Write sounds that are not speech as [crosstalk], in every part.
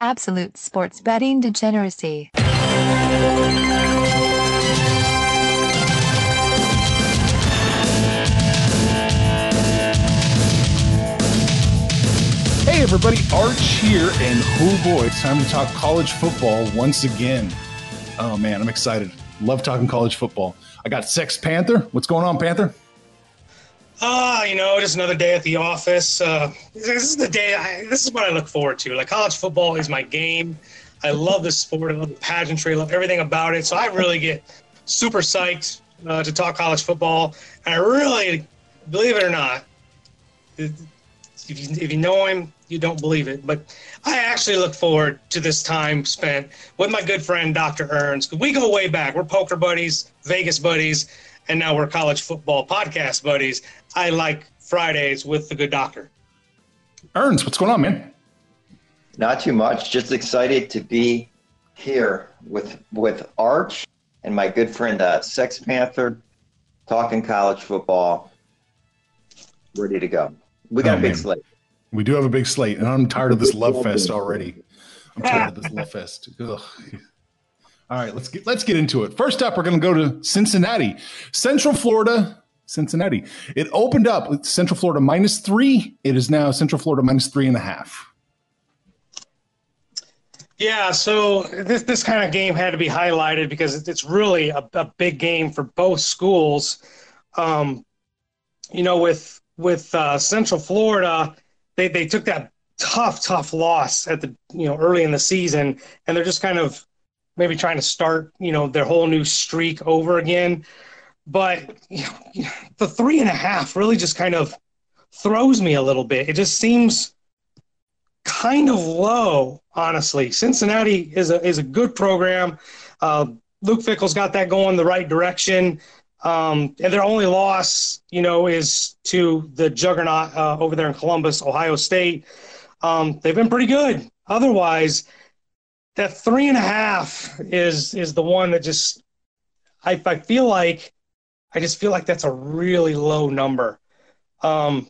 Absolute sports betting degeneracy. Hey everybody, Arch here, and oh boy, it's time to talk college football once again. Oh man, I'm excited. Love talking college football. I got Sex Panther. What's going on, Panther? Ah, you know, just another day at the office. Uh, this is the day. I, this is what I look forward to. Like college football is my game. I love this sport. I love the pageantry. I love everything about it. So I really get super psyched uh, to talk college football. And I really, believe it or not, if you, if you know him, you don't believe it. But I actually look forward to this time spent with my good friend Dr. Earns. We go way back. We're poker buddies, Vegas buddies, and now we're college football podcast buddies. I like Fridays with the good doctor. Earns, what's going on, man? Not too much. Just excited to be here with with Arch and my good friend uh, Sex Panther, talking college football. Ready to go. We got Oh, a big man. slate. We do have a big slate, and I'm tired of this love fest already. I'm tired of this [laughs] love fest. Ugh. All right, let's get let's get into it. First up, we're going to go to Cincinnati, Central Florida, Cincinnati. It opened up with Central Florida minus three. It is now Central Florida minus three and a half. Yeah, so this this kind of game had to be highlighted because it's- really a, a big game for both schools. Um, you know, with with uh, Central Florida, they they took that tough tough loss at the you know early in the season, and they're just kind of maybe trying to start you know their whole new streak over again. But you know, the three and a half really just kind of throws me a little bit. It just seems kind of low, honestly. Cincinnati is a is a good program. Uh, Luke Fickell's got that going the right direction. Um, and their only loss, you know, is to the juggernaut uh, over there in Columbus, Ohio State. Um, they've been pretty good. Otherwise, that three and a half is is the one that just I, I feel like I just feel like that's a really low number. Um,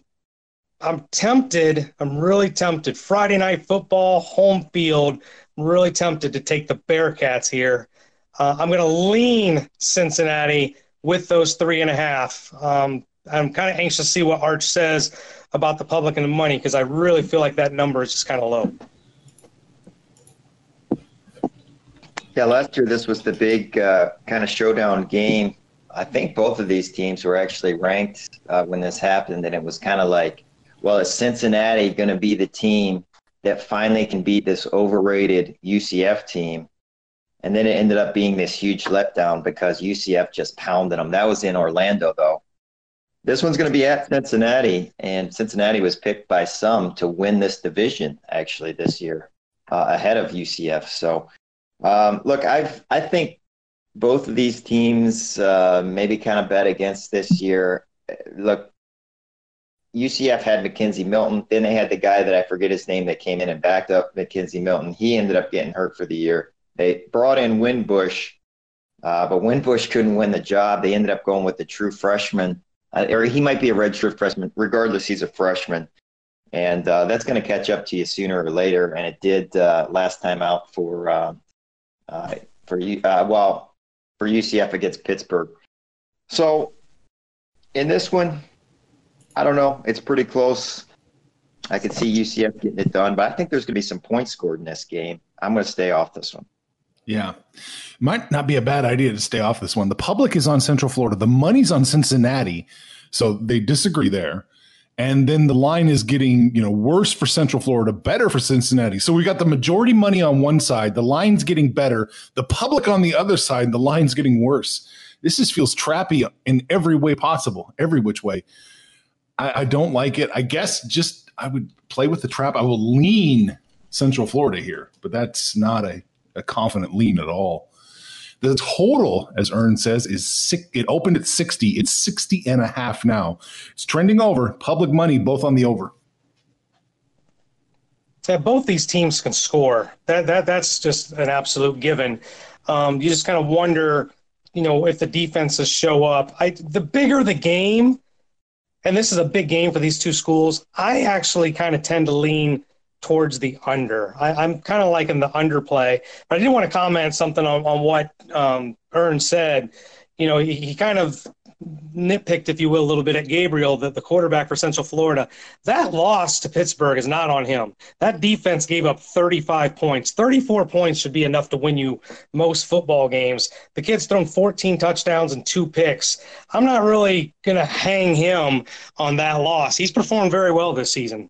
I'm tempted. I'm really tempted. Friday night football, home field. I'm really tempted to take the Bearcats here. Uh, I'm going to lean Cincinnati with those three and a half. Um, I'm kind of anxious to see what Arch says about the public and the money because I really feel like that number is just kind of low. Yeah, last year this was the big uh, kind of showdown game. I think both of these teams were actually ranked uh, when this happened, and it was kind of like, well, is Cincinnati going to be the team that finally can beat this overrated UCF team? And then it ended up being this huge letdown because UCF just pounded them. That was in Orlando, though. This one's going to be at Cincinnati, and Cincinnati was picked by some to win this division actually this year uh, ahead of UCF. So, um, look, I I think both of these teams uh, maybe kind of bet against this year. Look, UCF had McKenzie Milton. Then they had the guy that I forget his name that came in and backed up McKenzie Milton. He ended up getting hurt for the year. They brought in Wimbush, uh, but Wimbush couldn't win the job. They ended up going with the true freshman, uh, or he might be a redshirt freshman. Regardless, he's a freshman, and uh, that's going to catch up to you sooner or later. And it did uh, last time out for uh, for you. Uh, well, for UCF against Pittsburgh. So in this one, I don't know. It's pretty close. I could see UCF getting it done, but I think there's going to be some points scored in this game. I'm going to stay off this one. Yeah. Might not be a bad idea to stay off this one. The public is on Central Florida. The money's on Cincinnati. So they disagree there. And then the line is getting, you know, worse for Central Florida, better for Cincinnati. So we got the majority money on one side, the line's getting better. The public on the other side, the line's getting worse. This just feels trappy in every way possible, every which way. I, I don't like it. I guess just I would play with the trap. I will lean Central Florida here, but that's not a, a confident lean at all. The total, as Ern says, is six, it opened at 60. It's 60 and a half now. It's trending over. Public money, both on the over. Yeah, both these teams can score. That that that's just an absolute given. Um, you just kind of wonder, you know, if the defenses show up. I the bigger the game, and this is a big game for these two schools, I actually kind of tend to lean towards the under. I, am kind of liking the underplay, but I did want to comment something on, on what um, Ern said. You know, he, he kind of nitpicked, if you will, a little bit at Gabriel, the, the quarterback for Central Florida. That loss to Pittsburgh is not on him. That defense gave up 35 points. 34 points should be enough to win you most football games. The kid's thrown 14 touchdowns and two picks. I'm not really going to hang him on that loss. He's performed very well this season.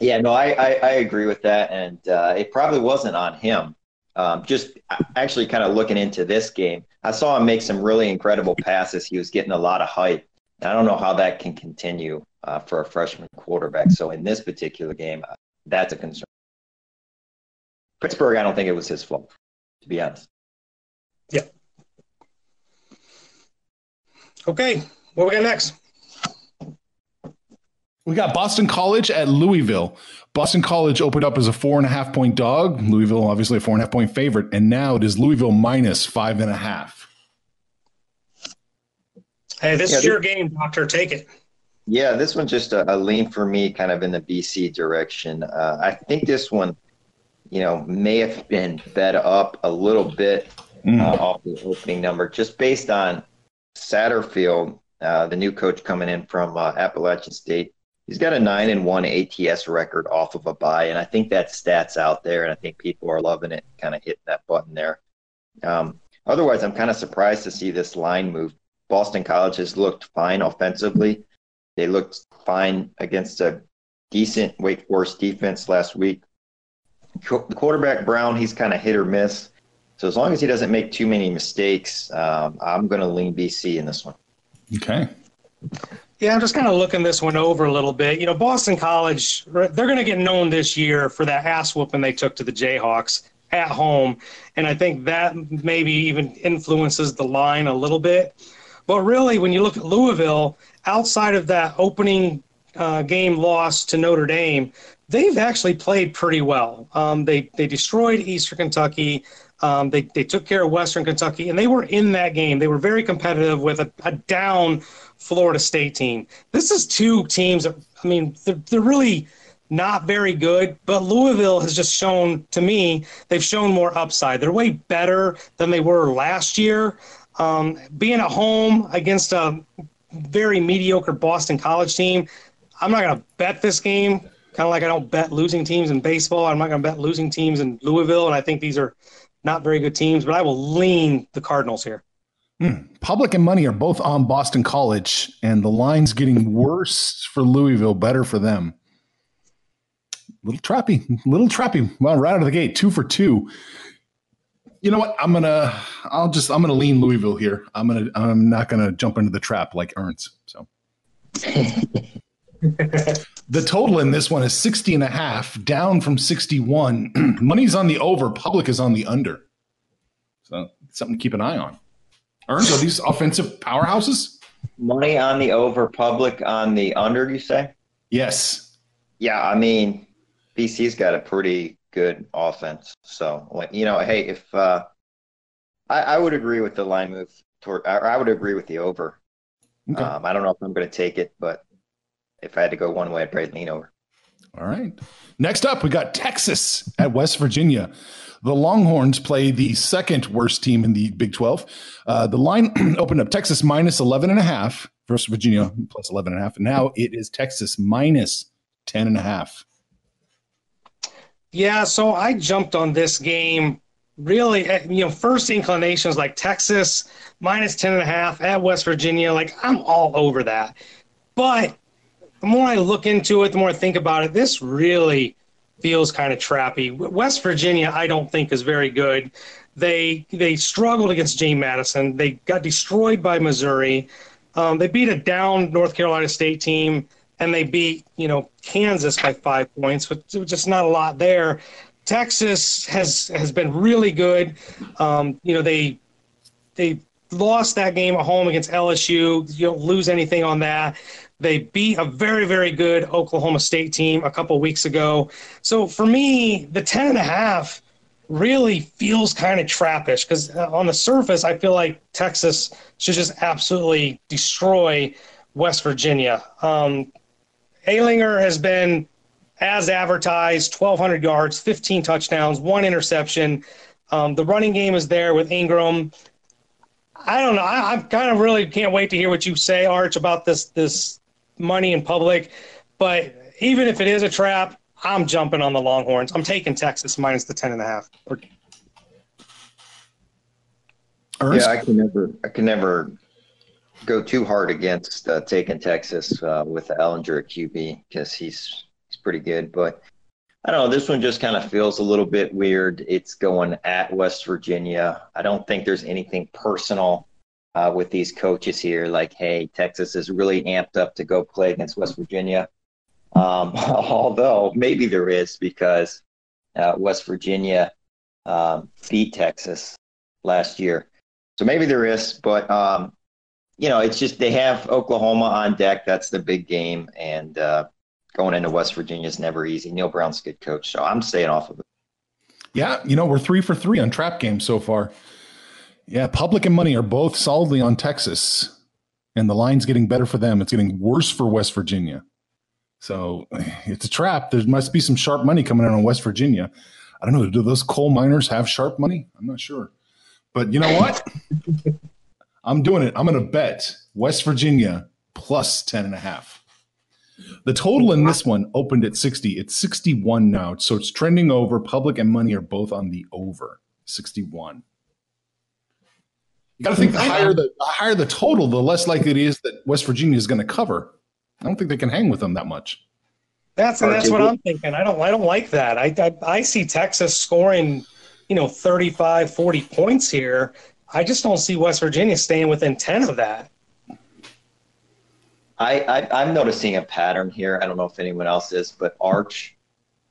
Yeah, no, I, I, I agree with that. And uh, it probably wasn't on him. Um, just actually kind of looking into this game, I saw him make some really incredible passes. He was getting a lot of hype. I don't know how that can continue uh, for a freshman quarterback. So in this particular game, uh, that's a concern. Pittsburgh, I don't think it was his fault, to be honest. Yeah. Okay, what we got next? We got Boston College at Louisville. Boston College opened up as a four and a half point dog. Louisville, obviously, a four and a half point favorite. And now it is Louisville minus five and a half. Hey, this yeah, is your game, Doctor. Take it. Yeah, this one's just a, a, lean for me, kind of in the BC direction. Uh, I think this one, you know, may have been bet up a little bit mm. uh, off the opening number, just based on Satterfield, uh, the new coach coming in from uh, Appalachian State he's got a nine and one ATS record off of a bye, and I think that stats out there, and I think people are loving it, kind of hitting that button there. Um, otherwise, I'm kind of surprised to see this line move. Boston College has looked fine offensively. They looked fine against a decent Wake Forest defense last week. The quarterback Brown, he's kind of hit or miss. So as long as he doesn't make too many mistakes, um, I'm going to lean BC in this one. Okay. Yeah, I'm just kind of looking this one over a little bit. You know, Boston College, they're going to get known this year for that ass whooping they took to the Jayhawks at home. And I think that maybe even influences the line a little bit. But really, when you look at Louisville, outside of that opening uh, game loss to Notre Dame, they've actually played pretty well. Um, they, they destroyed Eastern Kentucky. Um, they, they took care of Western Kentucky, and they were in that game. They were very competitive with a, a down Florida State team. This is two teams I mean, they're, they're really not very good, but Louisville has just shown, to me, they've shown more upside. They're way better than they were last year. Um, being at home against a very mediocre Boston College team, I'm not going to bet this game. Kind of like I don't bet losing teams in baseball. I'm not going to bet losing teams in Louisville, and I think these are not very good teams, but I will lean the Cardinals here. Mm. Public and money are both on Boston College, and the line's getting [laughs] worse for Louisville, better for them. Little trappy, little trappy. Well, right out of the gate, two for two. You know what? I'm gonna, I'll just, I'm gonna lean Louisville here. I'm gonna, I'm not gonna jump into the trap like Earns. So. [laughs] the total in this one is 60 and a half, down from 61. [clears throat] Money's on the over, public is on the under. So something to keep an eye on. Earns, are these offensive powerhouses? Money on the over, public on the under. You say? Yes. Yeah, I mean, BC's got a pretty good offense. So, you know, hey, if uh, I, I would agree with the line move toward, I, I would agree with the over. Okay. Um, I don't know if I'm going to take it, but if I had to go one way, I'd probably lean over. All right. Next up, we got Texas at West Virginia. The Longhorns play the second worst team in the Big 12. Uh, the line [clears throat] opened up Texas minus 11 and a half versus Virginia plus 11 and a half. Now it is Texas minus 10 and a half. Yeah, so I jumped on this game really, eh, you know, first inclinations like Texas minus 10 and a half at West Virginia. Like, I'm all over that. But the more I look into it, the more I think about it, this really feels kind of trappy. West Virginia, I don't think is very good. They they struggled against James Madison. They got destroyed by Missouri. Um, they beat a down North Carolina State team, and they beat you know Kansas by five points, but just not a lot there. Texas has has been really good. Um, you know they they lost that game at home against LSU. You don't lose anything on that. They beat a very, very good Oklahoma State team a couple weeks ago. So for me, the 10 and a half really feels kind of trappish because uh, on the surface, I feel like Texas should just absolutely destroy West Virginia. Um, has been as advertised 1,200 yards, 15 touchdowns, one interception. Um, the running game is there with Ingram. I don't know. I, I kind of really can't wait to hear what you say, Arch, about this this money in public. But even if it is a trap, I'm jumping on the Longhorns. I'm taking Texas minus the ten and a half. Yeah, I can never, I can never go too hard against uh, taking Texas uh, with the Ehlinger at QB because he's he's pretty good. But I don't know. This one just kind of feels a little bit weird. It's going at West Virginia. I don't think there's anything personal uh, with these coaches here. Like, hey, Texas is really amped up to go play against West Virginia. Um, [laughs] although maybe there is because uh, West Virginia um, beat Texas last year. So maybe there is, but um, you know, it's just they have Oklahoma on deck. That's the big game, and uh, going into West Virginia is never easy. Neal Brown's a good coach, so I'm staying off of it. Yeah, you know, we're three for three on trap games so far. Yeah, public and money are both solidly on Texas, and the line's getting better for them. It's getting worse for West Virginia. So it's a trap. There must be some sharp money coming in on West Virginia. I don't know. Do those coal miners have sharp money? I'm not sure. But you know what? [laughs] I'm doing it. I'm going to bet West Virginia plus 10 and a half. The total in this one opened at 60. It's 61 now. So it's trending over. Public and money are both on the over 61. You got to think the higher the, the, higher the total, the less likely it is that West Virginia is going to cover. I don't think they can hang with them that much. That's and that's what I'm thinking. I don't I don't like that. I, I I see Texas scoring, you know, 35, 40 points here. I just don't see West Virginia staying within 10 of that. I, I I'm noticing a pattern here. I don't know if anyone else is, but Arch,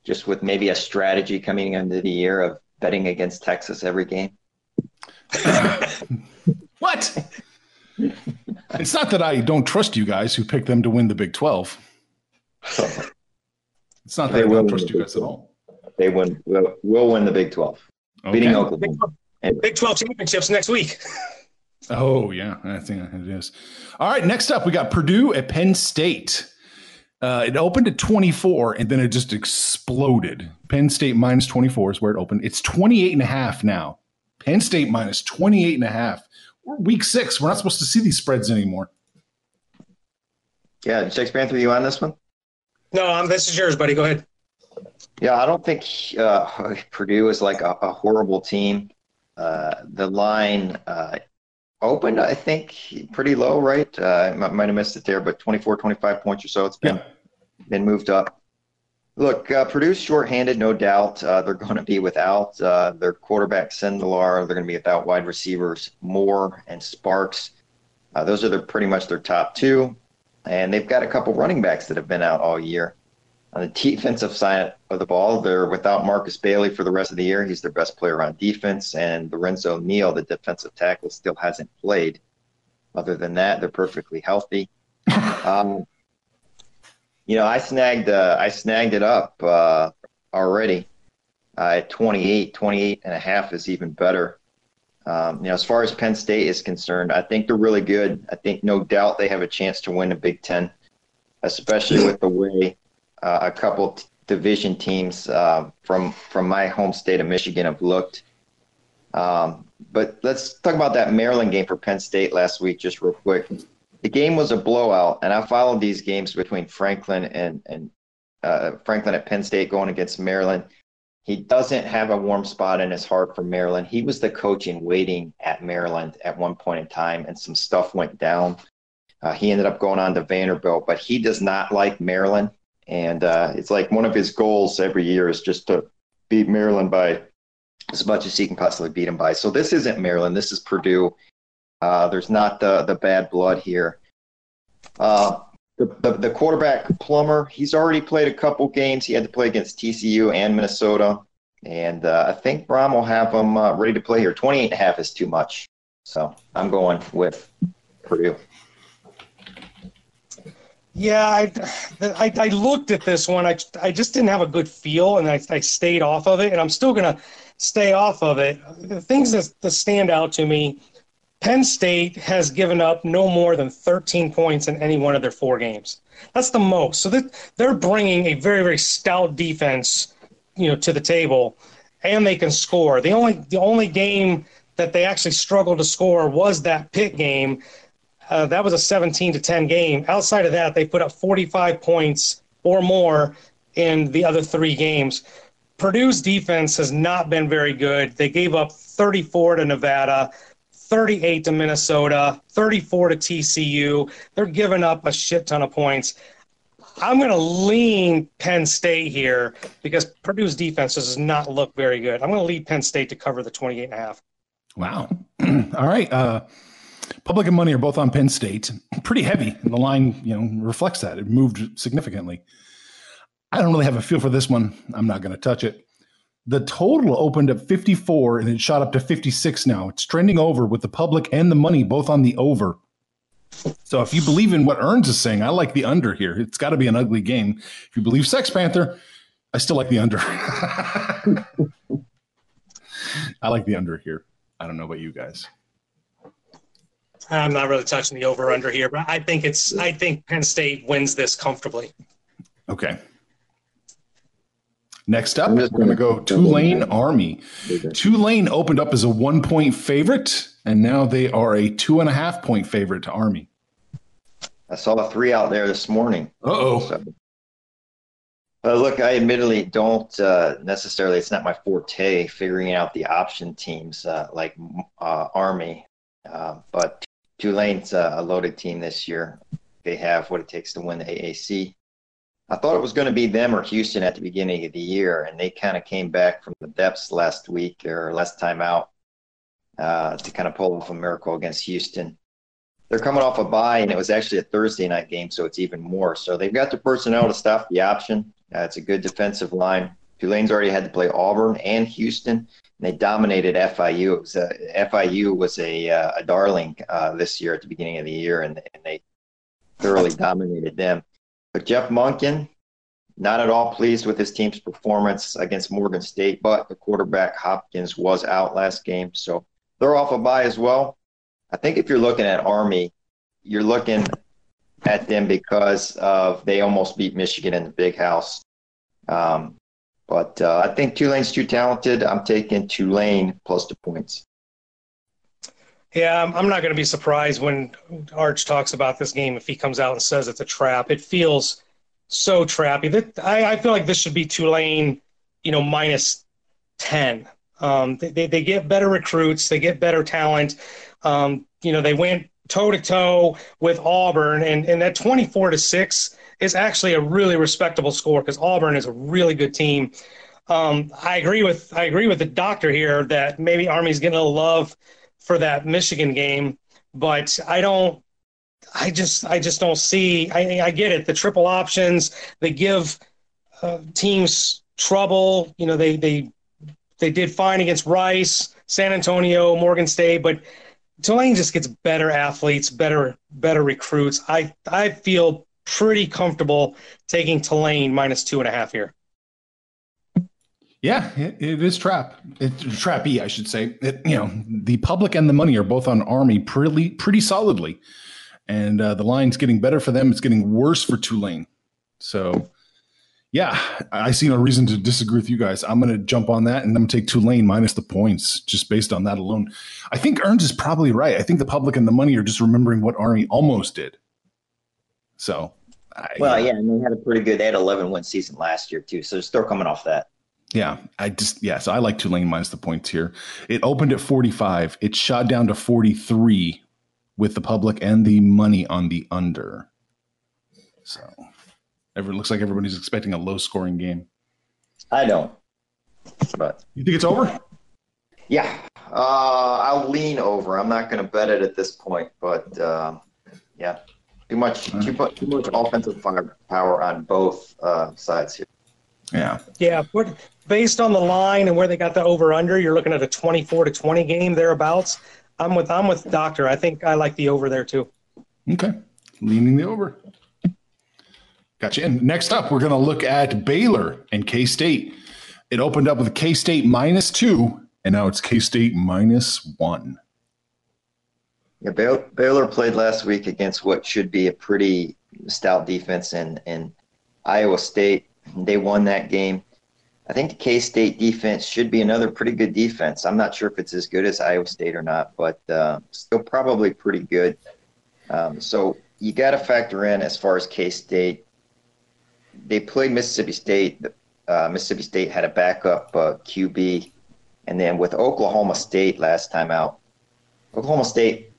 just with maybe a strategy coming into the year of betting against Texas every game. [laughs] [laughs] what? [laughs] it's not that I don't trust you guys who picked them to win the Big Twelve. [laughs] It's not that they I don't trust you guys at all. They win. Will will win the Big Twelve, okay. beating Oklahoma. Big Twelve championships next week. [laughs] Oh yeah, I think it is. All right, next up we got Purdue at Penn State. Uh, it opened at 24 and then it just exploded. Penn State minus 24 is where it opened. It's 28 and a half now. Penn State minus 28 and a half. We're week six. We're not supposed to see these spreads anymore. Yeah, Shakes Panther, you on this one? No, um, this is yours, buddy. Go ahead. Yeah, I don't think uh, [laughs] Purdue is like a, a horrible team. Uh, the line uh, opened, I think, pretty low, right? Uh, I might have missed it there, but 24, 25 points or so. It's been yeah. been moved up. Look, uh, Purdue's shorthanded, no doubt. Uh, they're [laughs] going to be without uh, their quarterback, Sindelar. They're going to be without wide receivers, Moore and Sparks. Uh, those are their, pretty much their top two. And they've got a couple running backs that have been out all year. On the defensive side of the ball, they're without Markus Bailey for the rest of the year. He's their best player on defense. And Lorenzo Neal, the defensive tackle, still hasn't played. Other than that, they're perfectly healthy. [laughs] um, you know, I snagged uh, I snagged it up uh, already uh, at 28, 28 and a half is even better. Um, you know, as far as Penn State is concerned, I think they're really good. I think no doubt they have a chance to win the Big Ten, especially with the way uh, a couple t- division teams uh, from from my home state of Michigan have looked. Um, but let's talk about that Maryland game for Penn State last week, just real quick. The game was a blowout, and I followed these games between Franklin and and uh, Franklin at Penn State going against Maryland. He doesn't have a warm spot in his heart for Maryland. He was the coach in waiting at Maryland at one point in time, and some stuff went down. Uh, he ended up going on to Vanderbilt, but he does not like Maryland. And uh, it's like one of his goals every year is just to beat Maryland by as much as he can possibly beat him by. So this isn't Maryland. This is Purdue. Uh, there's not the, the bad blood here. Uh, the, the, the, quarterback Plummer, he's already played a couple games. He had to play against TCU and Minnesota. And uh, I think Brohm will have him uh, ready to play here. 28 and a half is too much. So I'm going with Purdue. Yeah, I, I, I, looked at this one. I, I just didn't have a good feel, and I, I stayed off of it, and I'm still going to stay off of it. The things that, that stand out to me Penn State has given up no more than 13 points in any one of their four games. That's the most. So they're bringing a very, very stout defense, you know, to the table, and they can score. The only the only game that they actually struggled to score was that Pitt game. Uh, that was a 17 to 10 game. Outside of that, they put up 45 points or more in the other three games. Purdue's defense has not been very good. They gave up 34 to Nevada. 38 to Minnesota, 34 to TCU. They're giving up a shit ton of points. I'm going to lean Penn State here because Purdue's defense does not look very good. I'm going to lead Penn State to cover the 28 and a half. Wow. [clears throat] All right. Uh, public and money are both on Penn State. Pretty heavy. And the line, you know, reflects that. It moved significantly. I don't really have a feel for this one. I'm not going to touch it. The total opened at 54 and it shot up to 56 now. It's trending over with the public and the money both on the over. So if you believe in what Earns is saying, I like the under here. It's got to be an ugly game. If you believe Sex Panther, I still like the under. [laughs] I like the under here. I don't know about you guys. I'm not really touching the over under here, but I think it's I think Penn State wins this comfortably. Okay. Next up, we're going to go Tulane Army. Tulane opened up as a one point favorite, and now they are a two and a half point favorite to Army. I saw a three out there this morning. Uh-oh. So, uh, look, I admittedly don't uh, necessarily, it's not my forte figuring out the option teams uh, like uh, Army, uh, but Tulane's a loaded team this year. They have what it takes to win the AAC. I thought it was going to be them or Houston at the beginning of the year, and they kind of came back from the depths last week or last time out uh, to kind of pull off a miracle against Houston. They're coming off a bye, and it was actually a Thursday night game, so it's even more. So they've got the personnel to stop the option. Uh, it's a good defensive line. Tulane's already had to play Auburn and Houston, and they dominated FIU. It Was a, FIU was a, uh, a darling uh, this year at the beginning of the year, and, and they thoroughly dominated them. But Jeff Monken, not at all pleased with his team's performance against Morgan State, but the quarterback Hopkins was out last game. So they're off a bye as well. I think if you're looking at Army, you're looking at them because of they almost beat Michigan in the big house. Um, but uh, I think Tulane's too talented. I'm taking Tulane plus the points. Yeah, I'm not going to be surprised when Arch talks about this game if he comes out and says it's a trap. It feels so trappy. That I, I feel like this should be Tulane, you know, minus ten. Um, they, they, get better recruits, they get better talent. Um, you know, they went toe to toe with Auburn, and and that 24 to six is actually a really respectable score because Auburn is a really good team. Um, I agree with I agree with the doctor here that maybe Army's getting a little love for that Michigan game, but I don't. I just I just don't see. I I get it. The triple options they give uh, teams trouble. You know they they they did fine against Rice, San Antonio, Morgan State, but Tulane just gets better athletes, better better recruits. I I feel pretty comfortable taking Tulane minus two and a half here. Yeah, it, it is trap. It's trappy, I should say. It, you know, the public and the money are both on Army pretty pretty solidly, and uh, the line's getting better for them. It's getting worse for Tulane. So, yeah, I see no reason to disagree with you guys. I'm going to jump on that, and I'm going to take Tulane minus the points just based on that alone. I think Earns is probably right. I think the public and the money are just remembering what Army almost did. So, I, well, yeah, and they had a pretty good. They had 11 win season last year too, so they're still coming off that. Yeah, I just yeah, so I like Tulane minus the points here. It opened at 45. It shot down to 43 with the public and the money on the under. So, it looks like everybody's expecting a low scoring game. I don't. But you think it's over? Yeah, uh, I'll lean over. I'm not going to bet it at this point, but uh, yeah, too much, too much, too much offensive firepower on both uh, sides here. Yeah. Yeah. But based on the line and where they got the over under, you're looking at a 24 to 20 game thereabouts. I'm with I'm with Doctor. I think I like the over there too. Okay. Leaning the over. Gotcha. And next up, we're going to look at Baylor and K State. It opened up with K State minus two, and now it's K State minus one. Yeah, Baylor played last week against what should be a pretty stout defense in, in Iowa State. They won that game. I think the K State defense should be another pretty good defense. I'm not sure if it's as good as Iowa State or not, but uh, still probably pretty good. Um, so you got to factor in as far as K State. They played Mississippi State. Uh, Mississippi State had a backup uh, QB, and then with Oklahoma State last time out, Oklahoma State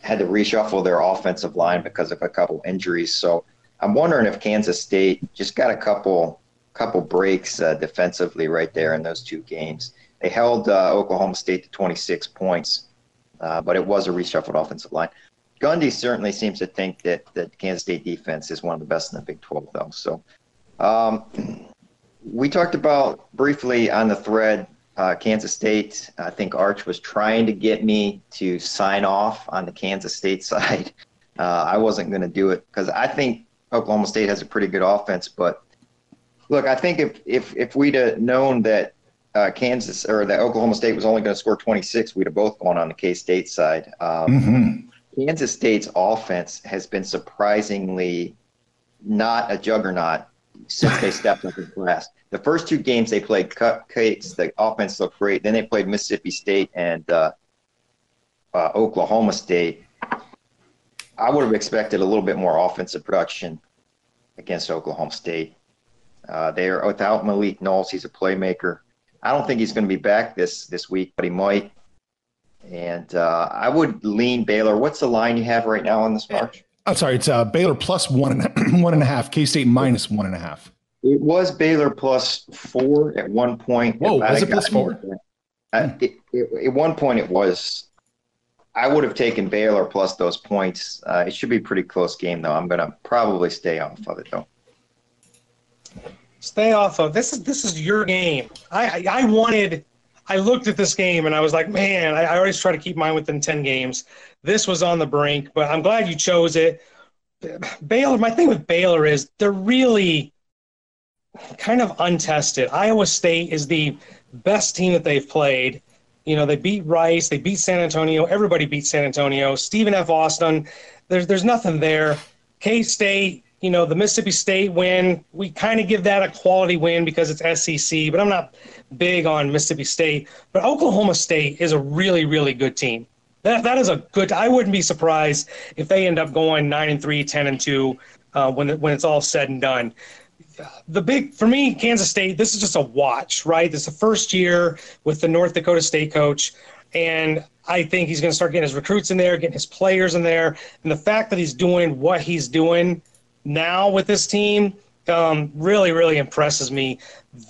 had to reshuffle their offensive line because of a couple injuries. So I'm wondering if Kansas State just got a couple couple breaks uh, defensively right there in those two games. They held uh, Oklahoma State to 26 points, uh, but it was a reshuffled offensive line. Gundy certainly seems to think that that Kansas State defense is one of the best in the Big 12, though. So um, we talked about briefly on the thread uh, Kansas State. I think Arch was trying to get me to sign off on the Kansas State [laughs] side. Uh, I wasn't going to do it because I think Oklahoma State has a pretty good offense, but look, I think if if if we'd have known that uh, Kansas or that Oklahoma State was only going to score 26, we'd have both gone on the K State side. Um, mm-hmm. Kansas State's offense has been surprisingly not a juggernaut since they stepped up in class. The first two games they played cupcakes, the offense looked great. Then they played Mississippi State and uh, uh, Oklahoma State. I would have expected a little bit more offensive production against Oklahoma State. Uh, they're without Malik Knowles. He's a playmaker. I don't think he's going to be back this this week, but he might. And uh, I would lean Baylor. What's the line you have right now on this march? I'm sorry, it's uh, Baylor plus one and [clears throat] one and a half. K State minus one and a half. It was Baylor plus four at one point. Whoa, was it plus four? Uh, it, it, at one point, it was. I would have taken Baylor plus those points. Uh, it should be a pretty close game, though. I'm going to probably stay off of it, though. Stay off of this is this is your game. I I, I wanted. I looked at this game and I was like, man, I, I always try to keep mine within ten games. This was on the brink, but I'm glad you chose it. Baylor. My thing with Baylor is they're really kind of untested. Iowa State is the best team that they've played. You know, they beat Rice, they beat San Antonio. Everybody beat San Antonio. Stephen F. Austin. There's there's nothing there. K State you know, the Mississippi State win, we kind of give that a quality win because it's SEC, but I'm not big on Mississippi State. But Oklahoma State is a really, really good team. That, that is a good. I wouldn't be surprised if they end up going nine and three, 10 and two, uh, when when it's all said and done. The big for me, Kansas State. This is just a watch, right? This is the first year with the North Dakota State coach, and I think he's going to start getting his recruits in there, getting his players in there, and the fact that he's doing what he's doing now with this team um, really, really impresses me.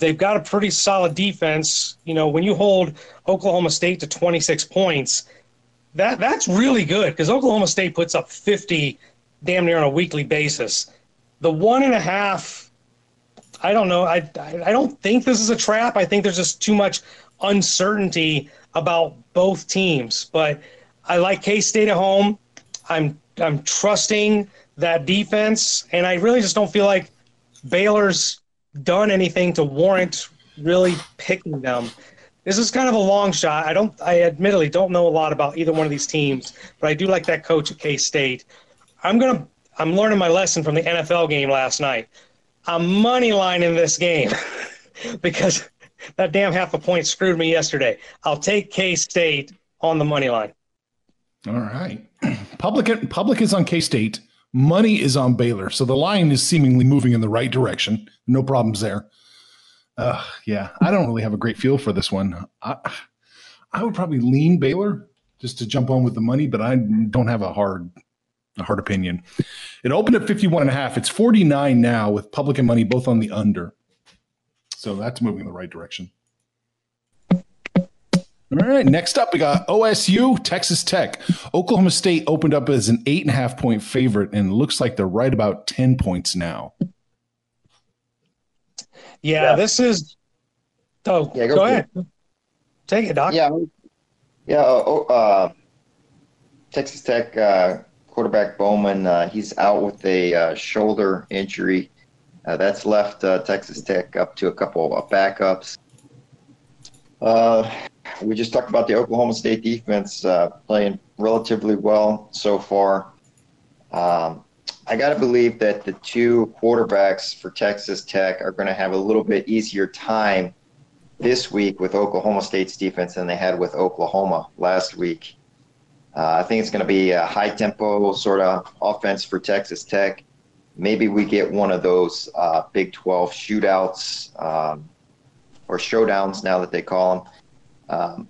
They've got a pretty solid defense. You know, when you hold Oklahoma State to 26 points, that that's really good because Oklahoma State puts up 50 damn near on a weekly basis. The one and a half, I don't know. I, I don't think this is a trap. I think there's just too much uncertainty about both teams. But I like K State at home. I'm I'm trusting that defense, and I really just don't feel like Baylor's done anything to warrant really picking them. This is kind of a long shot. I don't. I admittedly don't know a lot about either one of these teams, but I do like that coach at K State. I'm gonna. I'm learning my lesson from the NFL game last night. I'm money lining this game [laughs] because that damn half a point screwed me yesterday. I'll take K State on the money line. All right. [clears throat] Public public is on K State. Money is on Baylor. So the line is seemingly moving in the right direction. No problems there. Uh, yeah, I don't really have a great feel for this one. I, I would probably lean Baylor just to jump on with the money, but I don't have a hard a hard opinion. It opened at 51 and a half. It's 49 now with public and money both on the under. So that's moving in the right direction. All right. Next up, we got OSU, Texas Tech. Oklahoma State opened up as an eight and a half point favorite, and looks like they're right about 10 points now. Yeah, yeah. this is. Oh, yeah, go, go ahead. Take it, Doc. Yeah. Yeah. Uh, oh, uh, Texas Tech uh, quarterback Bowman, uh, he's out with a uh, shoulder injury. Uh, that's left Texas Tech up to a couple of backups. We just talked about the Oklahoma State defense playing relatively well so far. Um, I got to believe that the two quarterbacks for Texas Tech are going to have a little bit easier time this week with Oklahoma State's defense than they had with Oklahoma last week. Uh, I think it's going to be a high tempo sort of offense for Texas Tech. Maybe we get one of those uh, Big 12 shootouts um, or showdowns now that they call them. Um,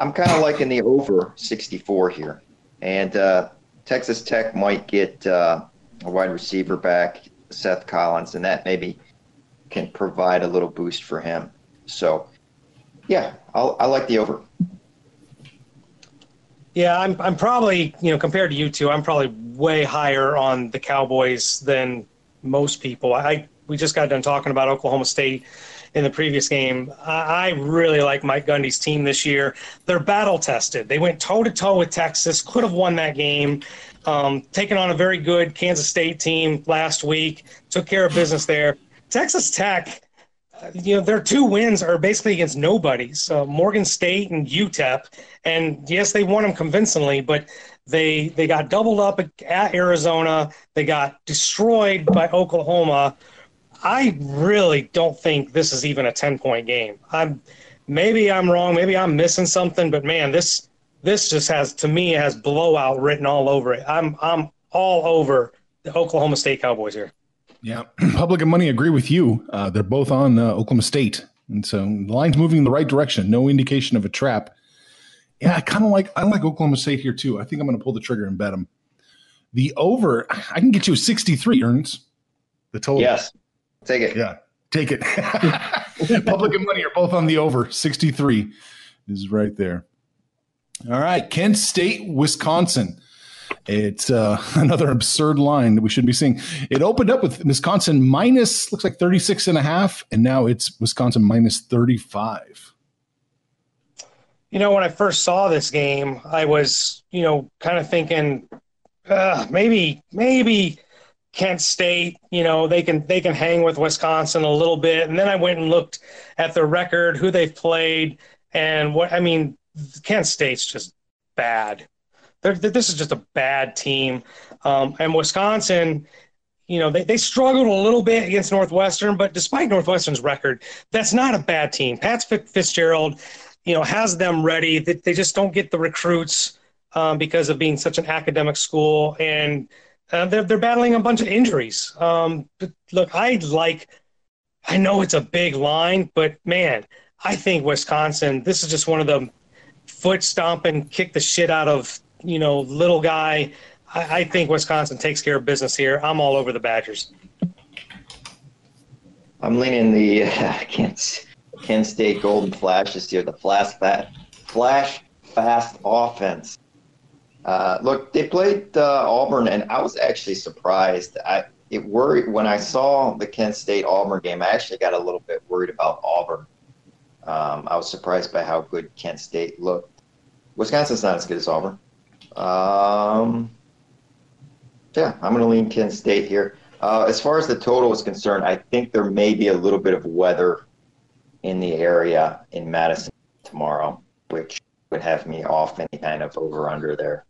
I'm kind of liking the over 64 here. And uh, Texas Tech might get uh, a wide receiver back, Seth Collins, and that maybe can provide a little boost for him. So, yeah, I'll, I like the over. Yeah, I'm I'm probably you know compared to you two, I'm probably way higher on the Cowboys than most people. I we just got done talking about Oklahoma State in the previous game. I, really like Mike Gundy's team this year. They're battle tested. They went toe to toe with Texas, could have won that game. Um, taking on a very good Kansas State team last week, took care of business there. Texas Tech you know, their two wins are basically against nobodies, uh, Morgan State and UTEP. And yes, they won them convincingly, but they they got doubled up at Arizona. They got destroyed by Oklahoma. I really don't think this is even a ten point game. I'm maybe I'm wrong. Maybe I'm missing something. But man, this this just has to me has blowout written all over it. I'm I'm all over the Oklahoma State Cowboys here. Yeah, [clears throat] public and money agree with you. Uh, they're both on uh, Oklahoma State, and so the line's moving in the right direction. No indication of a trap. Yeah, I kind of like I like Oklahoma State here too. I think I'm going to pull the trigger and bet them. The over, I can get you a 63 earns. The total. Yes, take it. Yeah, take it. [laughs] public and money are both on the over. 63 is right there. All right, Kent State, Wisconsin. It's uh, [laughs] another absurd line that we should be seeing. It opened up with Wisconsin minus, looks like 36 and a half, and now it's Wisconsin minus 35. You know, when I first saw this game, I was, you know, kind of thinking, uh, maybe, maybe Kent State, you know, they can they can hang with Wisconsin a little bit. And then I went and looked at their record, who they've played, and what I mean, Kent State's just bad. They're, this is just a bad team. Um, and Wisconsin, you know, they, they struggled a little bit against Northwestern, but despite Northwestern's record, that's not a bad team. Pat Fitzgerald, you know, has them ready. They, they just don't get the recruits um, because of being such an academic school, and uh, they're they're battling a bunch of injuries. Um, but look, I like. I know it's a big line, but man, I think Wisconsin. This is just one of the foot stomping, kick the shit out of you know, little guy. I, I think Wisconsin takes care of business here. I'm all over the Badgers. I'm leaning the [laughs] uh, Kent, Kent State Golden Flashes here. The flash fast, flash fast offense. Uh, look, they played uh, Auburn, and I was actually surprised. I it worried when I saw the Kent State Auburn game. I actually got a little bit worried about Auburn. Um, I was surprised by how good Kent State looked. Wisconsin's not as good as Auburn. Um, yeah, I'm going to lean Kent State here. Uh, as far as the total is concerned, I think there may be a little bit of weather in the area in Madison tomorrow, which would have me off any kind of over under there.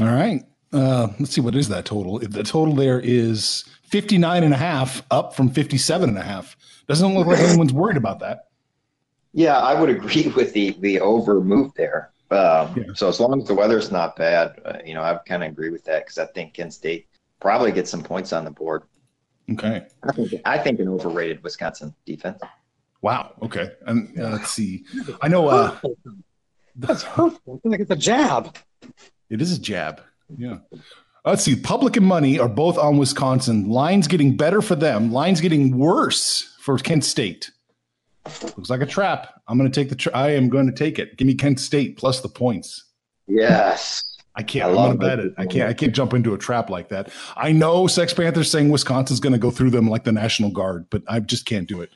All right. Uh, let's see. What is that total? The total there is 59 and a half, up from 57 and a half. Doesn't look like anyone's worried about that. Yeah, I would agree [laughs] with the the over move there. Um, Yeah. So as long as the weather's not bad, uh, you know, I kind of agree with that because I think Kent State probably gets some points on the board. Okay. I think I think an overrated Wisconsin defense. Wow. Okay. And uh, let's see. I know uh, That's hurtful. I feel like it's a jab. It is a jab. Yeah. Let's see. Public and money are both on Wisconsin. Lines getting better for them. Lines getting worse for Kent State. Looks like a trap. I'm going to take the. Tra- I am going to take it. Give me Kent State plus the points. Yes. I can't. I I am going love to bet it. it. I can't. I can't jump into a trap like that. I know Sex Panthers saying Wisconsin's going to go through them like the National Guard, but I just can't do it.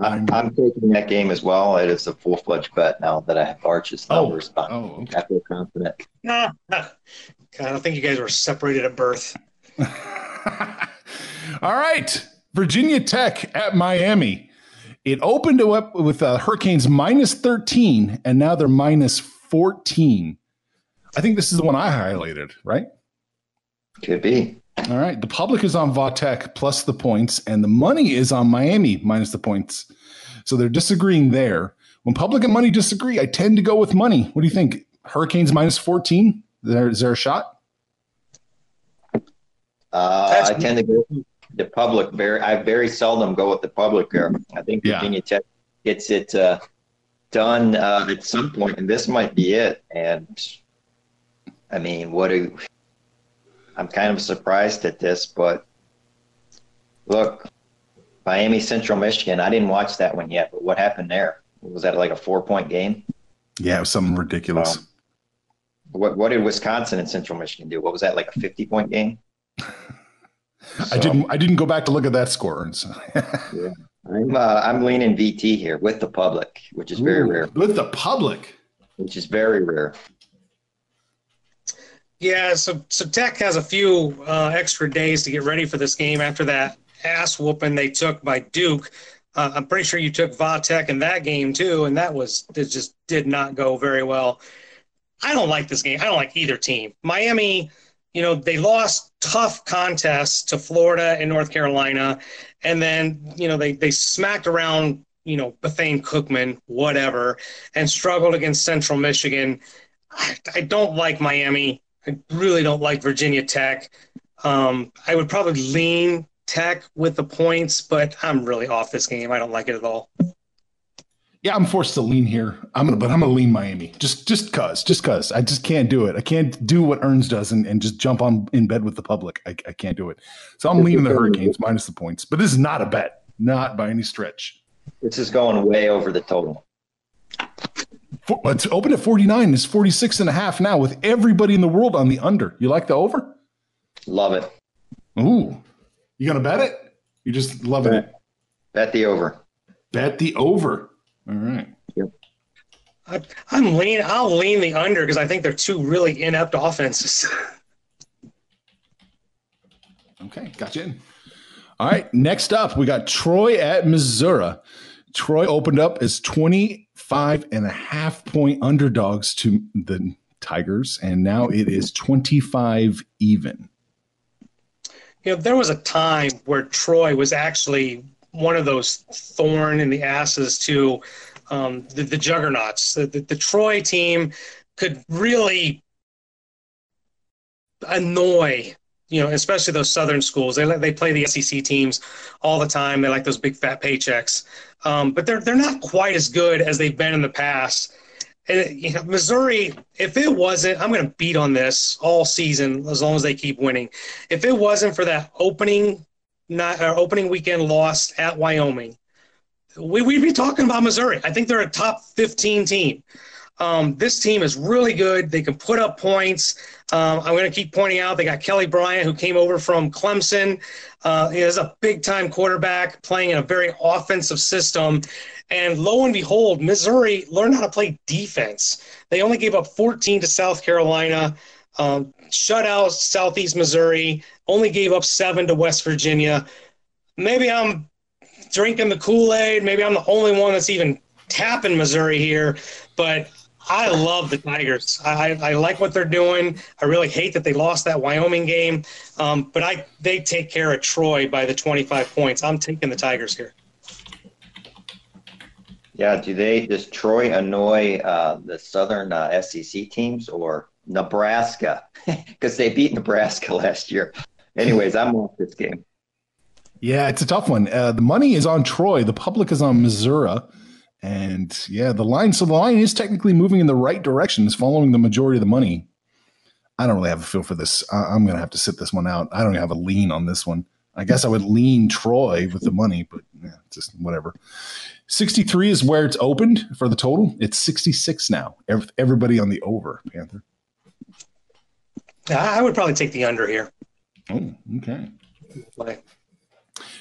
I'm, I'm taking that game as well. It is a full fledged bet now that I have Arch's Oh. numbers. but Oh, okay. I feel confident. Nah. God, I don't think you guys were separated at birth. [laughs] All right. Virginia Tech at Miami. It opened up with uh, Hurricanes minus 13, and now they're minus 14. I think this is the one I highlighted, right? Could be. All right. The public is on Vautech plus the points, and the money is on Miami minus the points. So they're disagreeing there. When public and money disagree, I tend to go with money. What do you think? Hurricanes minus 14? There, is there a shot? Uh, I tend to go with the public. Very, I very seldom go with the public here. I think Yeah. Virginia Tech gets it uh, done uh, at some point, and this might be it. And I mean, what do I'm kind of surprised at this, but look, Miami Central Michigan. I didn't watch that one yet, but what happened there? Was that like a four point game? Yeah, it was something ridiculous. Wow. What what did Wisconsin and Central Michigan do? What was that like a fifty point game? [laughs] I didn't. I didn't go back to look at that score. So. [laughs] I'm uh, I'm leaning VT here with the public, which is very Ooh, rare. with the public. Which is very rare. Yeah, so so Tech has a few uh, extra days to get ready for this game after that ass whooping they took by Duke. Uh, I'm pretty sure you took Vatech in that game too, and that was it just did not go very well. I don't like this game. I don't like either team. Miami, you know, they lost tough contests to Florida and North Carolina, and then you know they they smacked around you know Bethune Cookman, whatever, and struggled against Central Michigan. I don't like Miami. I really don't like Virginia Tech. Um, I would probably lean Tech with the points, but I'm really off this game. I don't like it at all. Yeah, I'm forced to lean here. I'm gonna, but I'm gonna lean Miami. Just, just cause, just cause. I just can't do it. I can't do what Earns does and, and just jump on in bed with the public. I, I can't do it. So I'm leaning the Hurricanes minus the points. But this is not a bet, not by any stretch. This is going way over the total. For, it's uh, open at 49. It's 46 and a half now with everybody in the world on the under. You like the over? Love it. Ooh, you gonna bet it? You're just loving it. Bet the over. Bet the over. All right. I, I'm lean. I'll lean the under because I think they're two really inept offenses. Okay, got you in. All right, next up, we got Troy at Missouri. Troy opened up as 25 and a half point underdogs to the Tigers, and now it is 25 even. you know, there was a time where Troy was actually one of those thorn in the asses to um, the, the juggernauts. The, the, the Troy team could really annoy, you know, especially those Southern schools. They they play the SEC teams all the time. They like those big fat paychecks, um, but they're they're not quite as good as they've been in the past. And you know, Missouri, if it wasn't, I'm going to beat on this all season as long as they keep winning. If it wasn't for that opening not uh, opening weekend loss at Wyoming, we, we'd be talking about Missouri. I think they're a top 15 team. Um, this team is really good. They can put up points. Um, I'm going to keep pointing out they got Kelly Bryant, who came over from Clemson. Uh, he is a big time quarterback playing in a very offensive system. And lo and behold, Missouri learned how to play defense. They only gave up 14 to South Carolina, um, shut out Southeast Missouri, only gave up seven to West Virginia. Maybe I'm drinking the Kool Aid. Maybe I'm the only one that's even tapping Missouri here, but I love the Tigers. I, I like what they're doing. I really hate that they lost that Wyoming game, um, but I they take care of Troy by the 25 points. I'm taking the Tigers here. Yeah, do they does Troy annoy uh, the Southern uh, SEC teams or Nebraska [laughs] because they beat Nebraska [laughs] last year? Anyways, I'm off this game. Yeah, it's a tough one. Uh, the money is on Troy. The public is on Missouri. And yeah, the line. So the line is technically moving in the right direction. It's following the majority of the money. I don't really have a feel for this. I, am going to have to sit this one out. I don't even have a lean on this one. I guess I would lean Troy with the money, but yeah, just whatever. 63 is where it's opened for the total. It's 66 now. Everybody on the over, Panther. I would probably take the under here. Oh, okay.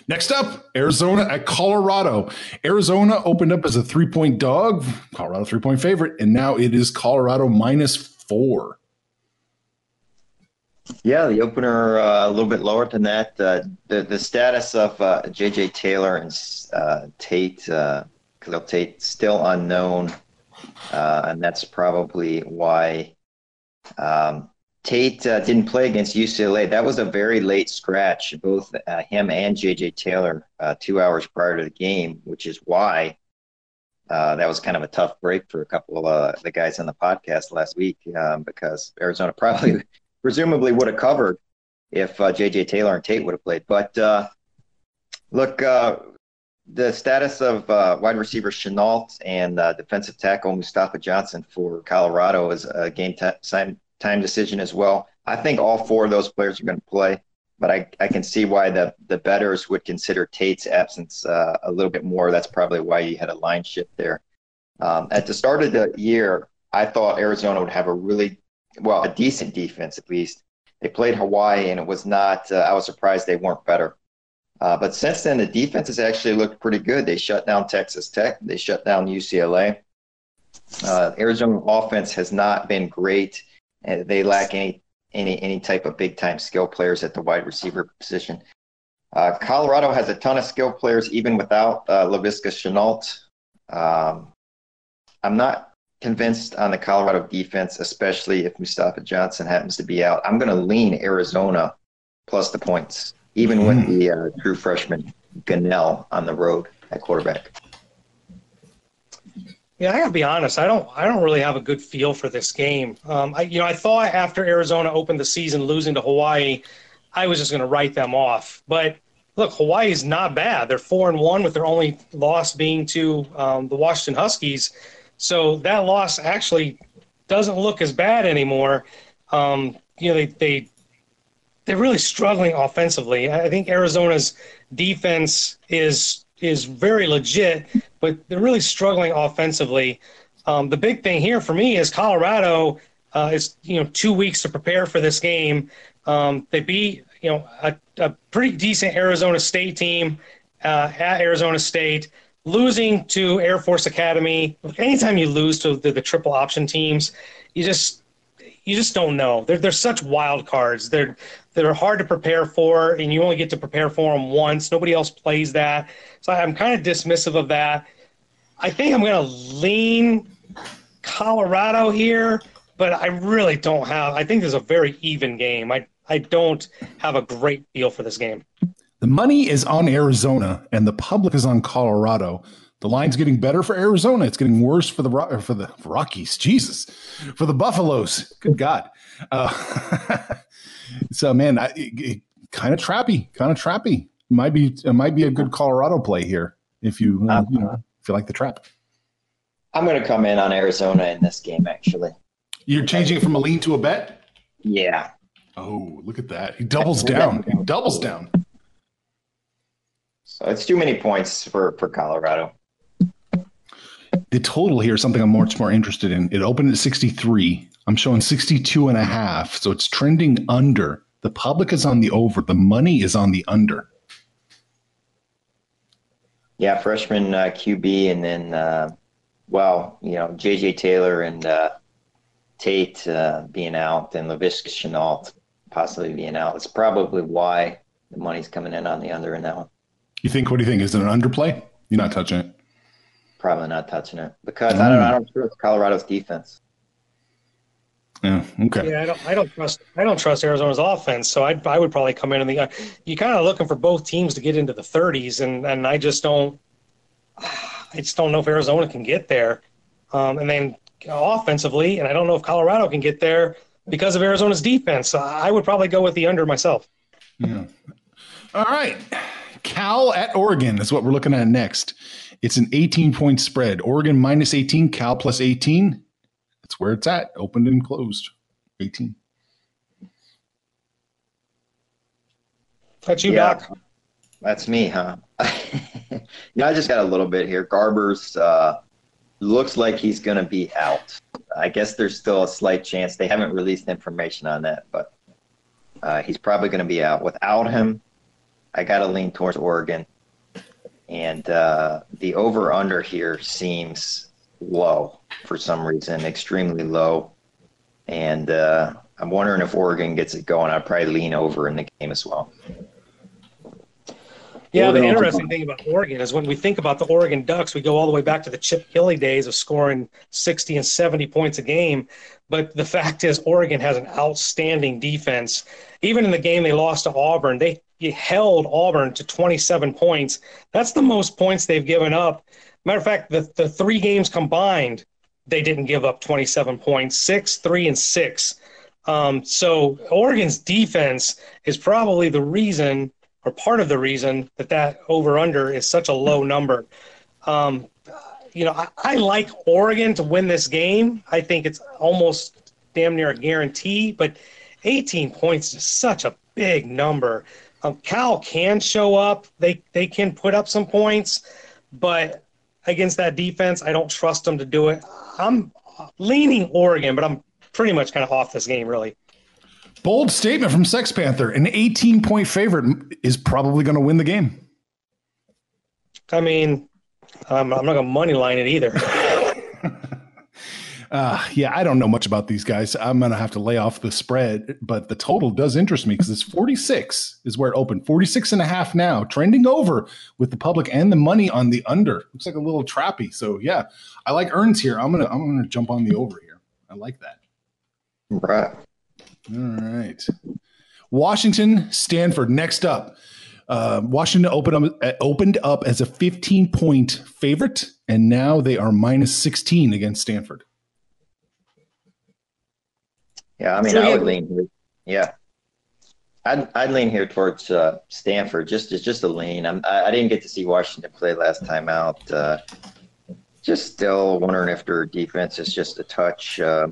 Next up, Arizona at Colorado. Arizona opened up as a three point dog, Colorado three point favorite, and now it is Colorado minus four. Yeah, the opener uh, a little bit lower than that. Uh, the the status of uh, J.J. Taylor and uh, Tate, uh, Khalil Tate, still unknown, uh, and that's probably why um, Tate uh, didn't play against UCLA. That was a very late scratch, both uh, him and JJ Taylor, uh, two hours prior to the game, which is why uh, that was kind of a tough break for a couple of uh, the guys on the podcast last week um, because Arizona [laughs] probably, presumably, would have covered if JJ uh, Taylor and Tate would have played. But look, the status of wide receiver Shenault and defensive tackle Mustafa Johnson for Colorado is a game time time decision as well. I think all four of those players are going to play, but I, I can see why the, the betters would consider Tate's absence uh, a little bit more. That's probably why you had a line shift there. Um, at the start of the year, I thought Arizona would have a really, well, a decent defense at least. They played Hawaii, and it was not, uh, I was surprised they weren't better. Uh, but since then, the defense has actually looked pretty good. They shut down Texas Tech, they shut down UCLA. Uh, Arizona offense has not been great they lack any any any type of big time skill players at the wide receiver position. Uh, Colorado has a ton of skill players even without uh, Laviska Shenault. Um, I'm not convinced on the Colorado defense, especially if Mustafa Johnson happens to be out. I'm going to lean Arizona plus the points, even mm. with the uh, true freshman Gunnell on the road at quarterback. Yeah, I gotta be honest. I don't. I don't really have a good feel for this game. Um, I, you know, I thought after Arizona opened the season losing to Hawaii, I was just going to write them off. But look, Hawaii is not bad. They're four and one, with their only loss being to um, the Washington Huskies. So that loss actually doesn't look as bad anymore. Um, you know, they they they're really struggling offensively. I think Arizona's defense is is very legit, but they're really struggling offensively. Um, the big thing here for me is Colorado uh, is you know two weeks to prepare for this game. Um, they beat you know a, a, pretty decent Arizona State team uh, at Arizona State, losing to Air Force Academy. Anytime you lose to the, the triple option teams, you just you just don't know. They're they're such wild cards. They're they're hard to prepare for, and you only get to prepare for them once. Nobody else plays that, so I'm kind of dismissive of that. I think I'm going to lean Colorado here, but I really don't have. I think there's a very even game. I I don't have a great feel for this game. The money is on Arizona, and the public is on Colorado. The line's getting better for Arizona. It's getting worse for the for the Rockies. Jesus, for the Buffaloes. Good God. Uh, [laughs] so man, kind of trappy, kind of trappy. Might be it might be a good Colorado play here if you uh, you know if you like the trap. I'm going to come in on Arizona in this game. Actually, you're changing it from a lean to a bet. Yeah. Oh, look at that! He doubles down. He doubles down. So it's too many points for for Colorado the total here is something I'm much more interested in. It opened at 63. I'm showing 62 and a half. So it's trending under. The public is on the over. The money is on the under. Yeah, freshman uh, QB, and then uh, well, you know, JJ Taylor and uh, Tate uh, being out, and Laviska Shenault possibly being out. It's probably why the money's coming in on the under in that one. You think? What do you think? Is it an underplay? You're not touching it. Probably not touching it because mm. I don't. I don't trust Colorado's defense. Yeah. Okay. Yeah, I don't. I don't trust. I don't trust Arizona's offense. So I, I would probably come in and the. Uh, you kind of looking for both teams to get into the 30s, and and I just don't. I just don't know if Arizona can get there. Um, and then offensively, and I don't know if Colorado can get there because of Arizona's defense. I would probably go with the under myself. Yeah. All right. Cal at Oregon is what we're looking at next. It's an 18 point spread. Oregon minus 18, Cal plus 18. That's where it's at. Opened and closed. 18. That's you, yeah. Doc. That's me, huh? [laughs] yeah, I just got a little bit here. Garbers uh, looks like he's going to be out. I guess there's still a slight chance. They haven't released information on that, but uh, he's probably going to be out. Without him, I got to lean towards Oregon. And uh, the over under here seems low for some reason, extremely low. And uh, I'm wondering if Oregon gets it going. I'd probably lean over in the game as well. Yeah, the interesting thing about Oregon is when we think about the Oregon Ducks, we go all the way back to the Chip Kelly days of scoring 60 and 70 points a game. But the fact is, Oregon has an outstanding defense. Even in the game they lost to Auburn, they held Auburn to 27 points. That's the most points they've given up. Matter of fact, the, the three games combined, they didn't give up 27 points, six, three, and six. Um, so Oregon's defense is probably the reason or part of the reason that that over under is such a low number. Um, you know, I, I, like Oregon to win this game. I think it's almost damn near a guarantee, but 18 points is such a big number. Um, Cal can show up. They they can put up some points, but against that defense, I don't trust them to do it. I'm leaning Oregon, but I'm pretty much kind of off this game, really. Bold statement from Sex Panther. An 18 point favorite is probably going to win the game. I mean, I'm not going to money line it either. [laughs] uh, yeah, I don't know much about these guys. I'm going to have to lay off the spread, but the total does interest me because it's 46 is where it opened. 46 and a half now, trending over with the public and the money on the under. Looks like a little trappy. So yeah, I like Earns here. I'm going to, I'm to jump on the over here. I like that. Right. All right. Washington, Stanford. Next up, uh, Washington opened up, uh, opened up as a 15 point favorite, and now they are minus 16 against Stanford. Yeah, I mean, so, I would lean here. Yeah, I'd, I'd lean here towards uh, Stanford. Just as just a lean. I'm, I, I didn't get to see Washington play last time out. Uh, just still wondering if their defense is just a touch uh,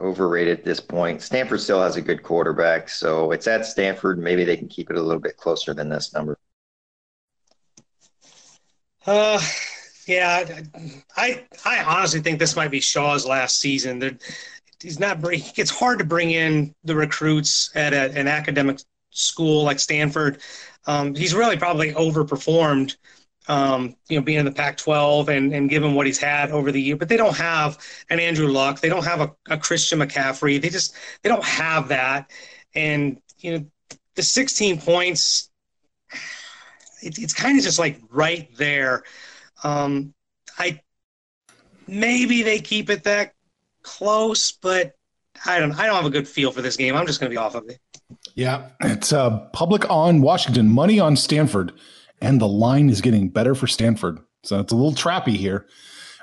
overrated at this point. Stanford still has a good quarterback, so it's at Stanford. Maybe they can keep it a little bit closer than this number. Uh, yeah, I I honestly think this might be Shaw's last season. They're, he's not. It's hard to bring in the recruits at a, an academic school like Stanford. Um, he's really probably overperformed um, you know, being in the Pac-12 and, and given what he's had over the year. But they don't have an Andrew Luck. They don't have a, a Christian McCaffrey. They just they don't have that. And you know, the 16 points, it, it's kind of just like right there. Um, I maybe they keep it that close, but I don't. I don't have a good feel for this game. I'm just going to be off of it. Yeah, it's uh, public on Washington, money on Stanford and the line is getting better for Stanford. So it's a little trappy here.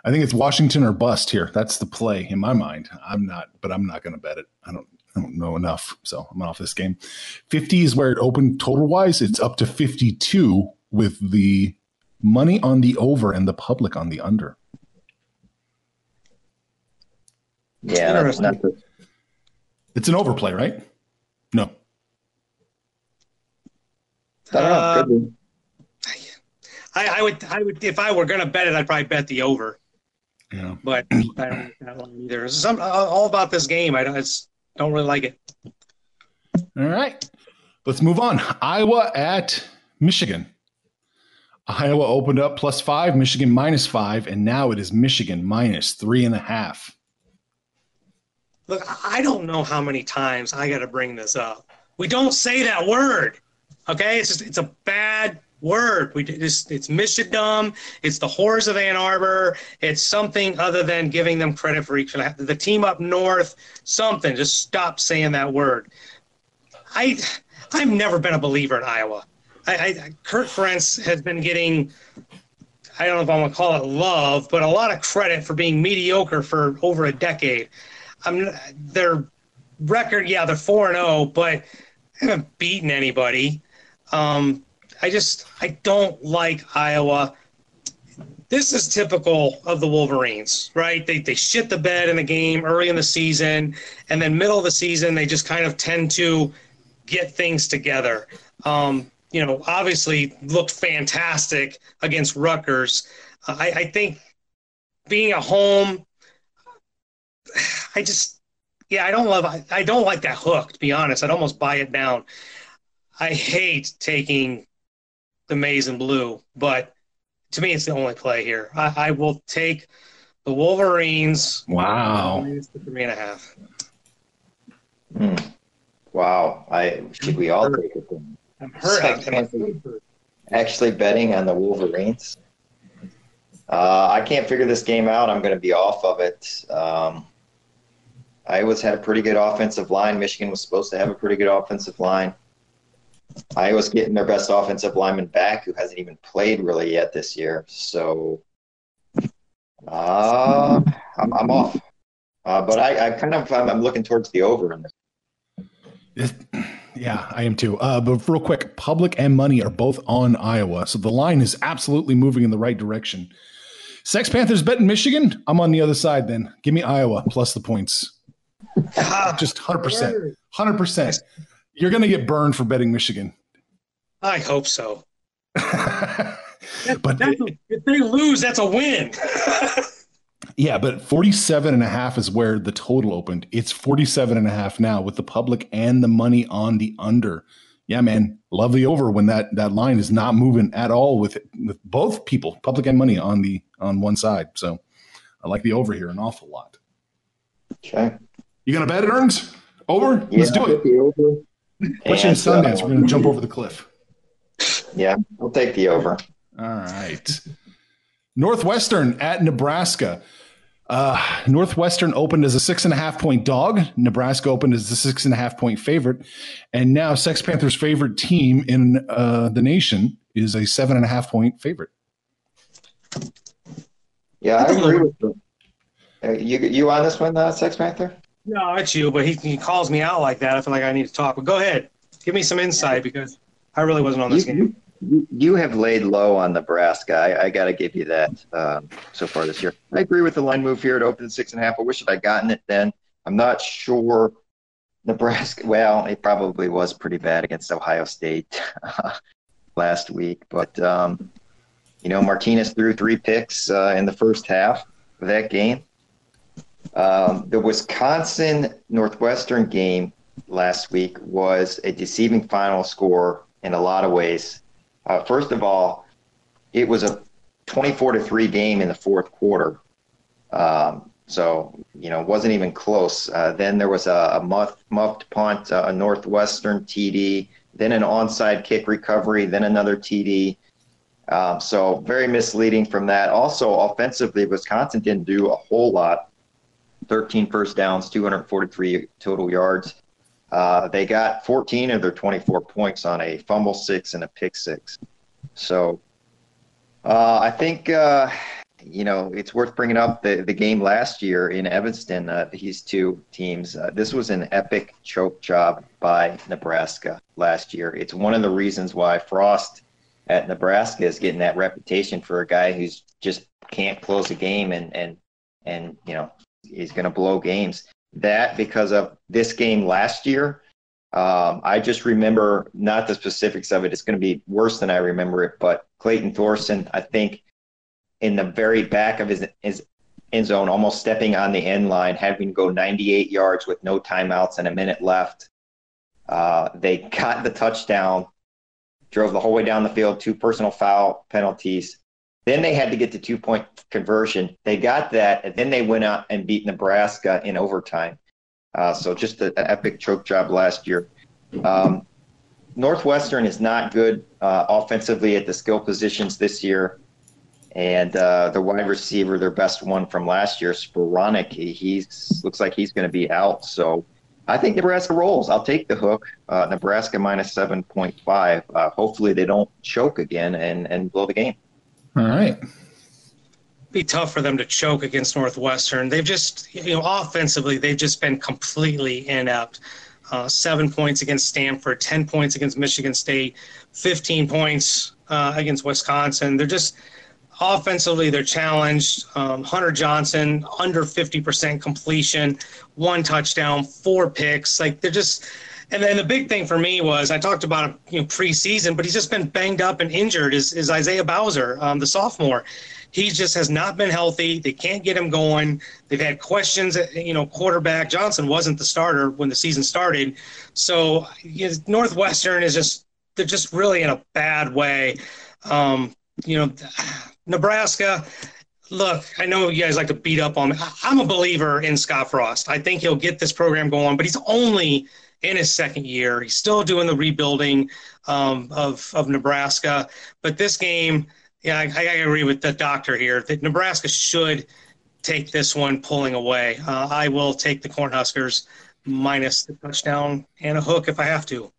I think it's Washington or bust here. That's the play in my mind. I'm not, but I'm not going to bet it. I don't, I don't know enough, so I'm off this game. 50 is where it opened total wise. It's up to 52 with the money on the over and the public on the under. Yeah, that's not the- it's an overplay, right? No. Uh, I, I, would, I would, if I were going to bet it, I'd probably bet the over. Yeah. But I don't that one either. It's some, all about this game. I don't, it's, don't really like it. All right. Let's move on. Iowa at Michigan. Iowa opened up plus five, Michigan minus five, and now it is Michigan minus three and a half. Look, I don't know how many times I got to bring this up. We don't say that word. Okay, it's just it's a bad word. We just it's Michigan. It's the horrors of Ann Arbor. It's something other than giving them credit for each the team up north. Something. Just stop saying that word. I I've never been a believer in Iowa. I, I Kirk Ferentz has been getting. I don't know if I'm gonna call it love, but a lot of credit for being mediocre for over a decade. I'm their record, yeah, they're four and zero, oh, but they haven't beaten anybody. Um, I just I don't like Iowa. This is typical of the Wolverines, right? They they shit the bed in the game early in the season, and then middle of the season they just kind of tend to get things together. Um, you know, obviously looked fantastic against Rutgers. Uh, I, I think being at home, I just yeah, I don't love I, I don't like that hook, to be honest. I'd almost buy it down. I hate taking the maize and blue, but to me, it's the only play here. I, I will take the Wolverines. Wow. Three and a half. Hmm. Wow. I should we all take it then? I'm hurt. I'm actually betting on the Wolverines. Uh, I can't figure this game out. I'm going to be off of it. Um, Iowa's had a pretty good offensive line. Michigan was supposed to have a pretty good offensive line. Iowa's getting their best offensive lineman back, who hasn't even played really yet this year. So uh, I'm, I'm off. Uh, but I, I, kind of I'm, I'm, looking towards the over in this. Yeah, I am too. Uh, but real quick, public and money are both on Iowa, so the line is absolutely moving in the right direction. Sex Panthers betting Michigan. I'm on the other side. Then give me Iowa plus the points. Just hundred percent, hundred percent. You're going to get burned for betting Michigan. I hope so. [laughs] but if they lose, that's a win. [laughs] yeah, but 47 and a half is where the total opened. It's 47 and a half now with the public and the money on the under. Yeah, man, love the over when that that line is not moving at all with with both people, public and money on the on one side. So I like the over here an awful lot. Okay. You gonna bet it, Earns? Over? Yeah, Let's do it. What's in Sundance? We're going to jump over the cliff. Yeah, I'll take the over. All right. Northwestern at Nebraska. Uh, Northwestern opened as a six and a half point dog. Nebraska opened as a six and a half point favorite. And now Sex Panthers' favorite team in uh, the nation is a seven and a half point favorite. Yeah, I agree with you. Uh, you, you on this one, uh, Sex Panther? No, it's you, but he, he calls me out like that. I feel like I need to talk. But go ahead. Give me some insight because I really wasn't on this you, game. You, you have laid low on Nebraska. I, I got to give you that um, so far this year. I agree with the line move here. It opened six and a half. I wish I'd gotten it then. I'm not sure Nebraska. Well, it probably was pretty bad against Ohio State [laughs] last week, but um, you know Martinez threw three picks uh, in the first half of that game. Um, the Wisconsin Northwestern game last week was a deceiving final score in a lot of ways. Uh, first of all, it was a 24 to 3 game in the fourth quarter. Um, so, you know, wasn't even close. Uh, then there was a, a muffed, muffed punt, uh, a Northwestern TD, then an onside kick recovery, then another TD. Um, so, very misleading from that. Also, offensively, Wisconsin didn't do a whole lot. 13 first downs, 243 total yards. Uh, they got 14 of their 24 points on a fumble six and a pick six. So uh, I think, uh, you know, it's worth bringing up the, the game last year in Evanston, uh, these two teams. Uh, this was an epic choke job by Nebraska last year. It's one of the reasons why Frost at Nebraska is getting that reputation for a guy who's just can't close a game and, and, and, you know, is going to blow games. That because of this game last year, um, I just remember not the specifics of it. It's going to be worse than I remember it. But Clayton Thorson, I think, in the very back of his, his end zone, almost stepping on the end line, having to go 98 yards with no timeouts and a minute left. Uh, they got the touchdown drove the whole way down the field, two personal foul penalties. Then they had to get the two point conversion. They got that, and then they went out and beat Nebraska in overtime. Uh, so just an epic choke job last year. Um, Northwestern is not good uh, offensively at the skill positions this year. And uh, the wide receiver, their best one from last year, Skowronek, he he's, looks like he's going to be out. So I think Nebraska rolls. I'll take the hook. Uh, Nebraska minus 7.5. Uh, hopefully they don't choke again and, and blow the game. All right. Be tough for them to choke against Northwestern. They've just, you know, offensively, they've just been completely inept. Uh, seven points against Stanford, 10 points against Michigan State, 15 points uh, against Wisconsin. They're just offensively, they're challenged. Um, Hunter Johnson, under 50% completion, one touchdown, four picks. Like they're just. And then the big thing for me was I talked about him, you know, preseason, but he's just been banged up and injured. Is, is Isaiah Bowser, um, the sophomore? He just has not been healthy. They can't get him going. They've had questions. You know, quarterback Johnson wasn't the starter when the season started, so you know, Northwestern is just they're just really in a bad way. Um, you know, [sighs] Nebraska. Look, I know you guys like to beat up on me. I'm a believer in Scott Frost. I think he'll get this program going, but he's only in his second year. He's still doing the rebuilding um, of of Nebraska. But this game, yeah, I, I agree with the doctor here that Nebraska should take this one pulling away. Uh, I will take the Cornhuskers minus the touchdown and a hook if I have to.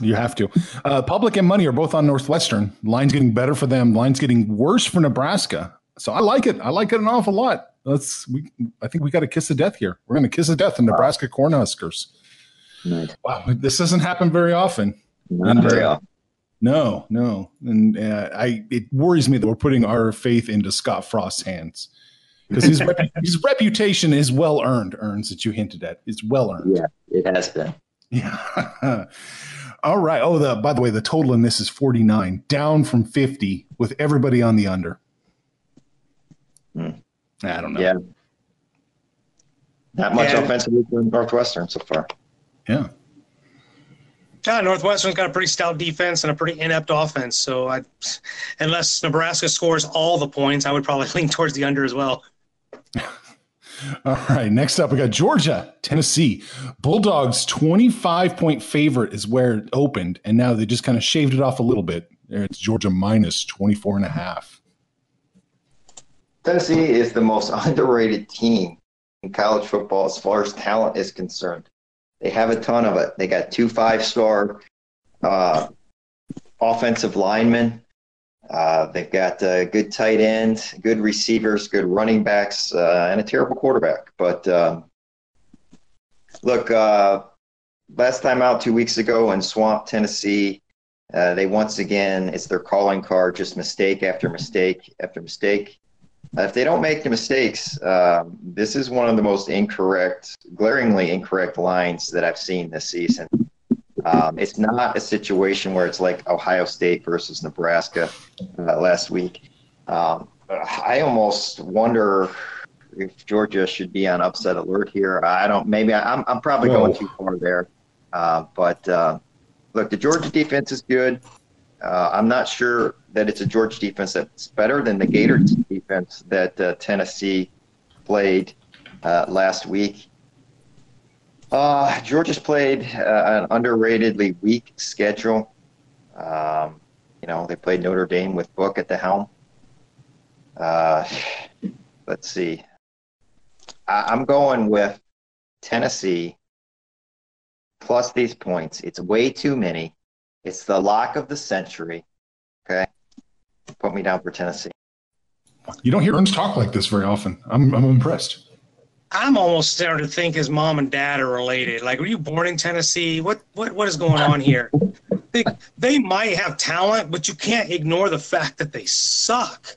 You have to. Uh, public and money are both on Northwestern. Line's getting better for them. Line's getting worse for Nebraska. So I like it. I like it an awful lot. Let's. We. I think we got to kiss the death here. We're going to kiss the death in Nebraska Cornhuskers. Nice. Wow, this doesn't happen very often. Not and, very uh, often. No, no, and uh, I. It worries me that we're putting our faith into Scott Frost's hands because his, rep- [laughs] his reputation is well earned. Earns that you hinted at. It's well earned. Yeah, it has been. Yeah. [laughs] All right. Oh, the by the way, the total in this is 49, down from 50 with everybody on the under. Hmm. I don't know. Yeah. Not much yeah. offensively for Northwestern so far. Yeah. Yeah, Northwestern's got a pretty stout defense and a pretty inept offense. So, I, unless Nebraska scores all the points, I would probably [laughs] lean towards the under as well. [laughs] All right. Next up, we got Georgia, Tennessee. Bulldogs 25 point favorite is where it opened. And now they just kind of shaved it off a little bit. It's Georgia minus 24 and a half. Tennessee is the most [laughs] underrated team in college football as far as talent is concerned. They have a ton of it. They got two five star uh, offensive linemen. Uh, they've got a good tight end, good receivers, good running backs, uh, and a terrible quarterback. But um, look, uh, last time out two weeks ago in Swamp, Tennessee, uh, they once again, it's their calling card, just mistake after mistake after mistake. If they don't make the mistakes, um, this is one of the most incorrect, glaringly incorrect lines that I've seen this season. Um, it's not a situation where it's like Ohio State versus Nebraska uh, last week. Um, I almost wonder if Georgia should be on upset alert here. I don't. Maybe I, am I'm probably Whoa. going too far there. Uh, but uh, look, the Georgia defense is good. Uh, I'm not sure that it's a Georgia defense that's better than the Gators defense that uh, Tennessee played uh, last week. Uh, Georgia's played uh, an underratedly weak schedule. Um, you know, they played Notre Dame with Book at the helm. Uh, let's see. I- I'm going with Tennessee plus these points. It's way too many. It's the lock of the century. Okay. Put me down for Tennessee. You don't hear Earns talk like this very often. I'm, I'm impressed. I'm almost starting to think his mom and dad are related. Like, were you born in Tennessee? What what what is going on here? they, they might have talent, but you can't ignore the fact that they suck.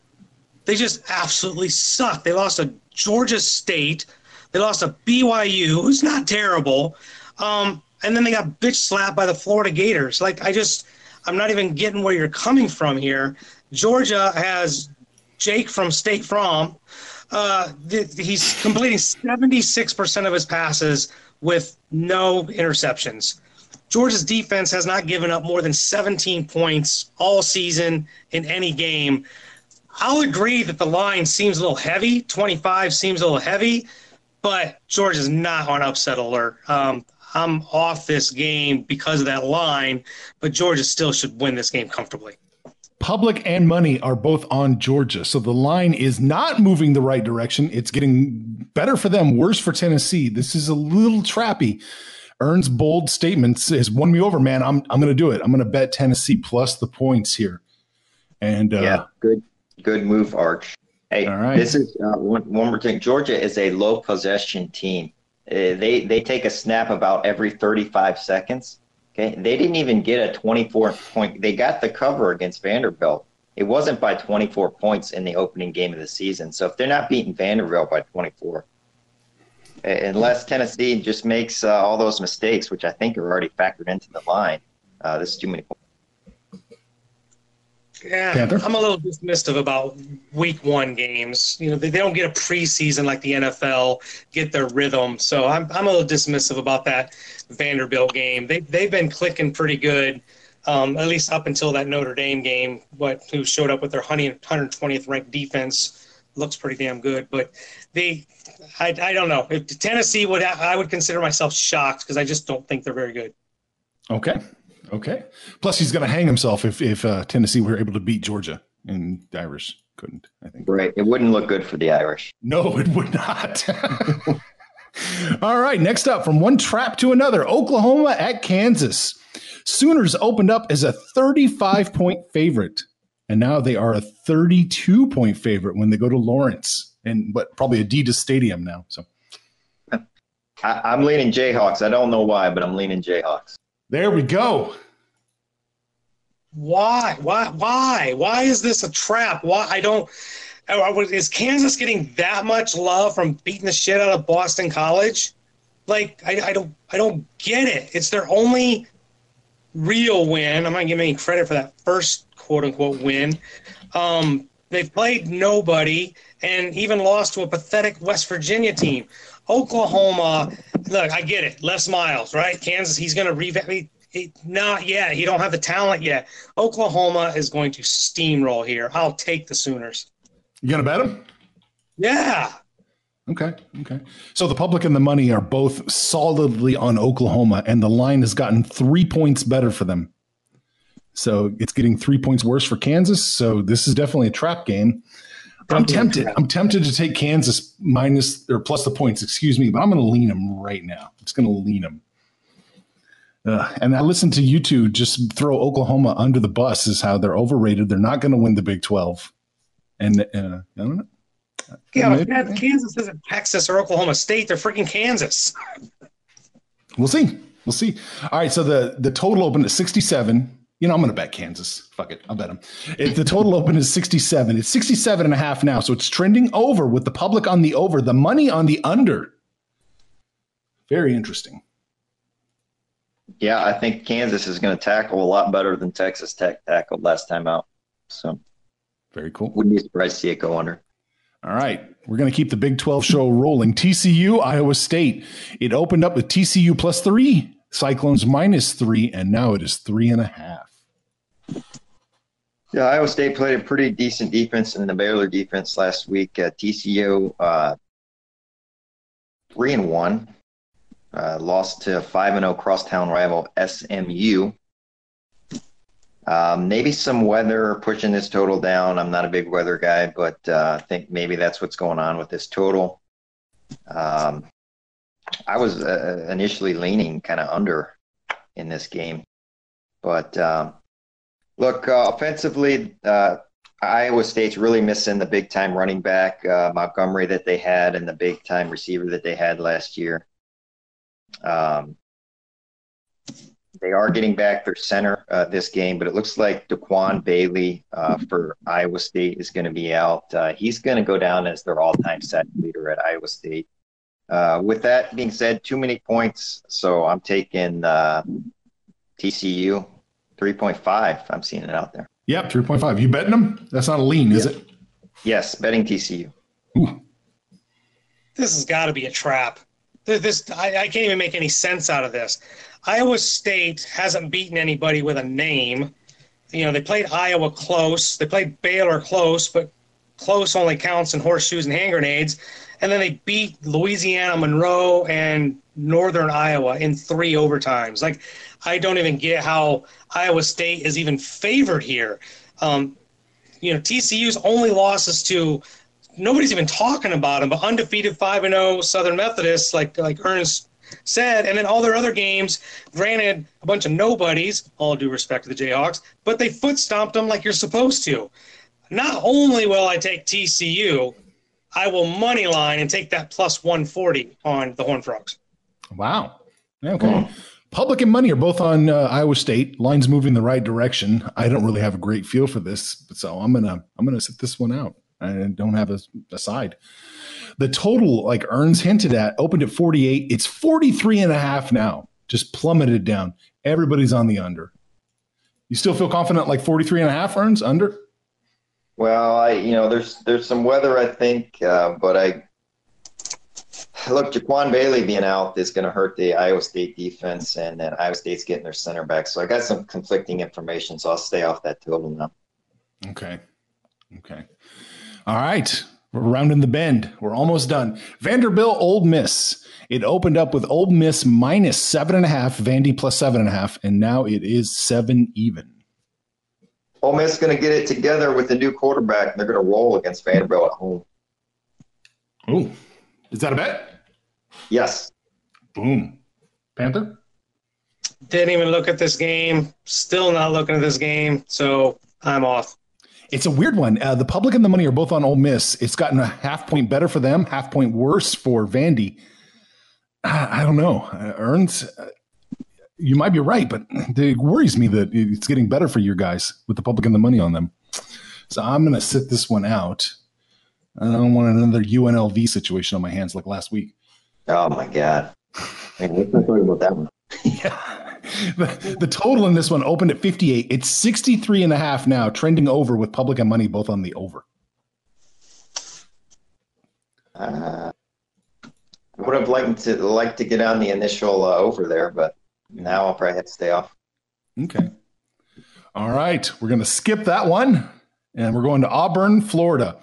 They just absolutely suck. They lost a Georgia State. They lost a BYU, who's not terrible. Um, and then they got bitch slapped by the Florida Gators. Like, I just, I'm not even getting where you're coming from here. Georgia has Jake from State Farm, uh, he's completing 76% of his passes with no interceptions. Georgia's defense has not given up more than 17 points all season in any game. I'll agree that the line seems a little heavy. 25 seems a little heavy, but Georgia's not on upset alert. Um, I'm off this game because of that line, but Georgia still should win this game comfortably. Public and money are both on Georgia. So the line is not moving the right direction. It's getting better for them, worse for Tennessee. This is a little trappy. Earns' bold statements has won me over, man. I'm I'm going to do it. I'm going to bet Tennessee plus the points here. And uh, yeah, good good move, Arch. Hey, All right. this is uh, one, one more thing. Georgia is a low possession team. Uh, they they take a snap about every 35 seconds. Okay, they didn't even get a 24 point. They got the cover against Vanderbilt. It wasn't by 24 points in the opening game of the season. So if they're not beating Vanderbilt by 24, uh, unless Tennessee just makes uh, all those mistakes, which I think are already factored into the line, uh, this is too many points. Yeah, Panther? I'm a little dismissive about week one games. You know, they, they don't get a preseason like the NFL, get their rhythm. So I'm, I'm a little dismissive about that Vanderbilt game. They, they've been clicking pretty good, um, at least up until that Notre Dame game, what, who showed up with their 100 120th ranked defense. Looks pretty damn good. But they, I, I don't know. If Tennessee would, I would consider myself shocked because I just don't think they're very good. Okay. Okay. Plus, he's going to hang himself if if uh, Tennessee were able to beat Georgia, and the Irish couldn't. I think. Right. It wouldn't look good for the Irish. No, it would not. [laughs] All right. Next up, from one trap to another, Oklahoma at Kansas. Sooners opened up as a 35 point favorite, and now they are a 32 point favorite when they go to Lawrence, and but probably Adidas Stadium now. So I, I'm leaning Jayhawks. I don't know why, but I'm leaning Jayhawks. There we go. Why? Why? Why? Why is this a trap? Why? I don't. uh, Is Kansas getting that much love from beating the shit out of Boston College? Like, I, I don't. I don't get it. It's their only real win. I'm not giving any credit for that first quote unquote win. Um, they've played nobody and even lost to a pathetic West Virginia team. Oklahoma, look, I get it. Les Miles, right? Kansas, he's going to revamp. He, he, not yet. He don't have the talent yet. Oklahoma is going to steamroll here. I'll take the Sooners. You gonna bet them? Yeah. Okay. Okay. So the public and the money are both solidly on Oklahoma, and the line has gotten three points better for them. So it's getting three points worse for Kansas. So this is definitely a trap game. I'm tempted. I'm tempted to take Kansas minus or plus the points, excuse me, but I'm going to lean them right now. It's going to lean them. Uh, and I listened to you two just throw Oklahoma under the bus is how they're overrated. They're not going to win the Big 12. And uh, I don't know. Yeah, Maybe- Kansas isn't Texas or Oklahoma State. They're freaking Kansas. We'll see. We'll see. All right. So the the total opened at 67. You know, I'm going to bet Kansas. Fuck it. I'll bet them. If the total open is 67, it's 67 and a half now. So it's trending over with the public on the over, the money on the under. Very interesting. Yeah, I think Kansas is going to tackle a lot better than Texas Tech tackled last time out. So Very cool. wouldn't be surprised to see it go under. All right. We're going to keep the Big 12 show rolling. TCU, Iowa State. It opened up with TCU plus three, Cyclones minus three, and now it is three and a half. Yeah, Iowa State played a pretty decent defense in the Baylor defense last week. Uh, TCU uh, three and one, uh, lost to five and zero crosstown rival SMU. Um, maybe some weather pushing this total down. I'm not a big weather guy, but uh, I think maybe that's what's going on with this total. Um, I was uh, initially leaning kind of under in this game, but um, look, uh, offensively, uh, Iowa State's really missing the big time running back uh, Montgomery that they had and the big time receiver that they had last year. Um, they are getting back their center uh, this game, but it looks like JaQuan Bailey uh, for Iowa State is going to be out. Uh, he's going to go down as their all-time sack leader at Iowa State. With that being said, too many points, so I'm taking TCU 3.5. I'm seeing it out there. Yep, 3.5. You betting them? That's not a lean, is it? Yes, betting TCU. Ooh. This has got to be a trap. this I, I can't even make any sense out of this. Iowa State hasn't beaten anybody with a name. You know, they played Iowa close. They played Baylor close, but close only counts in horseshoes and hand grenades. And then they beat Louisiana Monroe and Northern Iowa in three overtimes. Like, I don't even get how Iowa State is even favored here. Um, you know, TCU's only losses to nobody's even talking about them, but undefeated five and zero oh Southern Methodists, like like Earns said, and then all their other games. Granted, a bunch of nobodies. All due respect to the Jayhawks, but they foot stomped them like you're supposed to. Not only will I take TCU, I will money line and take that plus 140 on the Horn Frogs. Wow. Okay. Mm. Public and money are both on uh, Iowa State. Lines moving the right direction. I don't really have a great feel for this, so I'm gonna I'm gonna sit this one out. I don't have a, a side. The total, like Earns hinted at, opened at 48. It's 43 and a half now, just plummeted down. Everybody's on the under. You still feel confident like 43 and a half Earns under? Well, I you know there's there's some weather I think, uh, but I look JaQuan Bailey being out is going to hurt the Iowa State defense, and then Iowa State's getting their center back. So I got some conflicting information, so I'll stay off that total now. Okay, okay. All right. We're rounding the bend. We're almost done. Vanderbilt, Ole Miss. It opened up with Ole Miss minus seven and a half, Vandy plus seven and a half, and now it is seven even. Ole Miss is going to get it together with the new quarterback, and they're going to roll against Vanderbilt at home. Oh, is that a bet? Yes. Boom. Panther? Didn't even look at this game. Still not looking at this game, so I'm off. It's a weird one. Uh, the public and the money are both on Ole Miss. It's gotten a half point better for them, half point worse for Vandy. I, [sighs] I don't know. Uh, Earns, uh, you might be right, but [clears throat] it worries me that it's getting better for your guys with the public and the money on them. So I'm going to sit this one out. I don't want another UNLV situation on my hands like last week. Oh my god! I mean, let's not talk about that one. yeah. [laughs] the, the total in this one opened at 58. It's 63 and a half now, trending over with public and money both on the over. Uh, I would have liked to like to get on the initial uh, over there, but now I'll probably have to stay off. Okay. All right. We're going to skip that one and we're going to Auburn, Florida.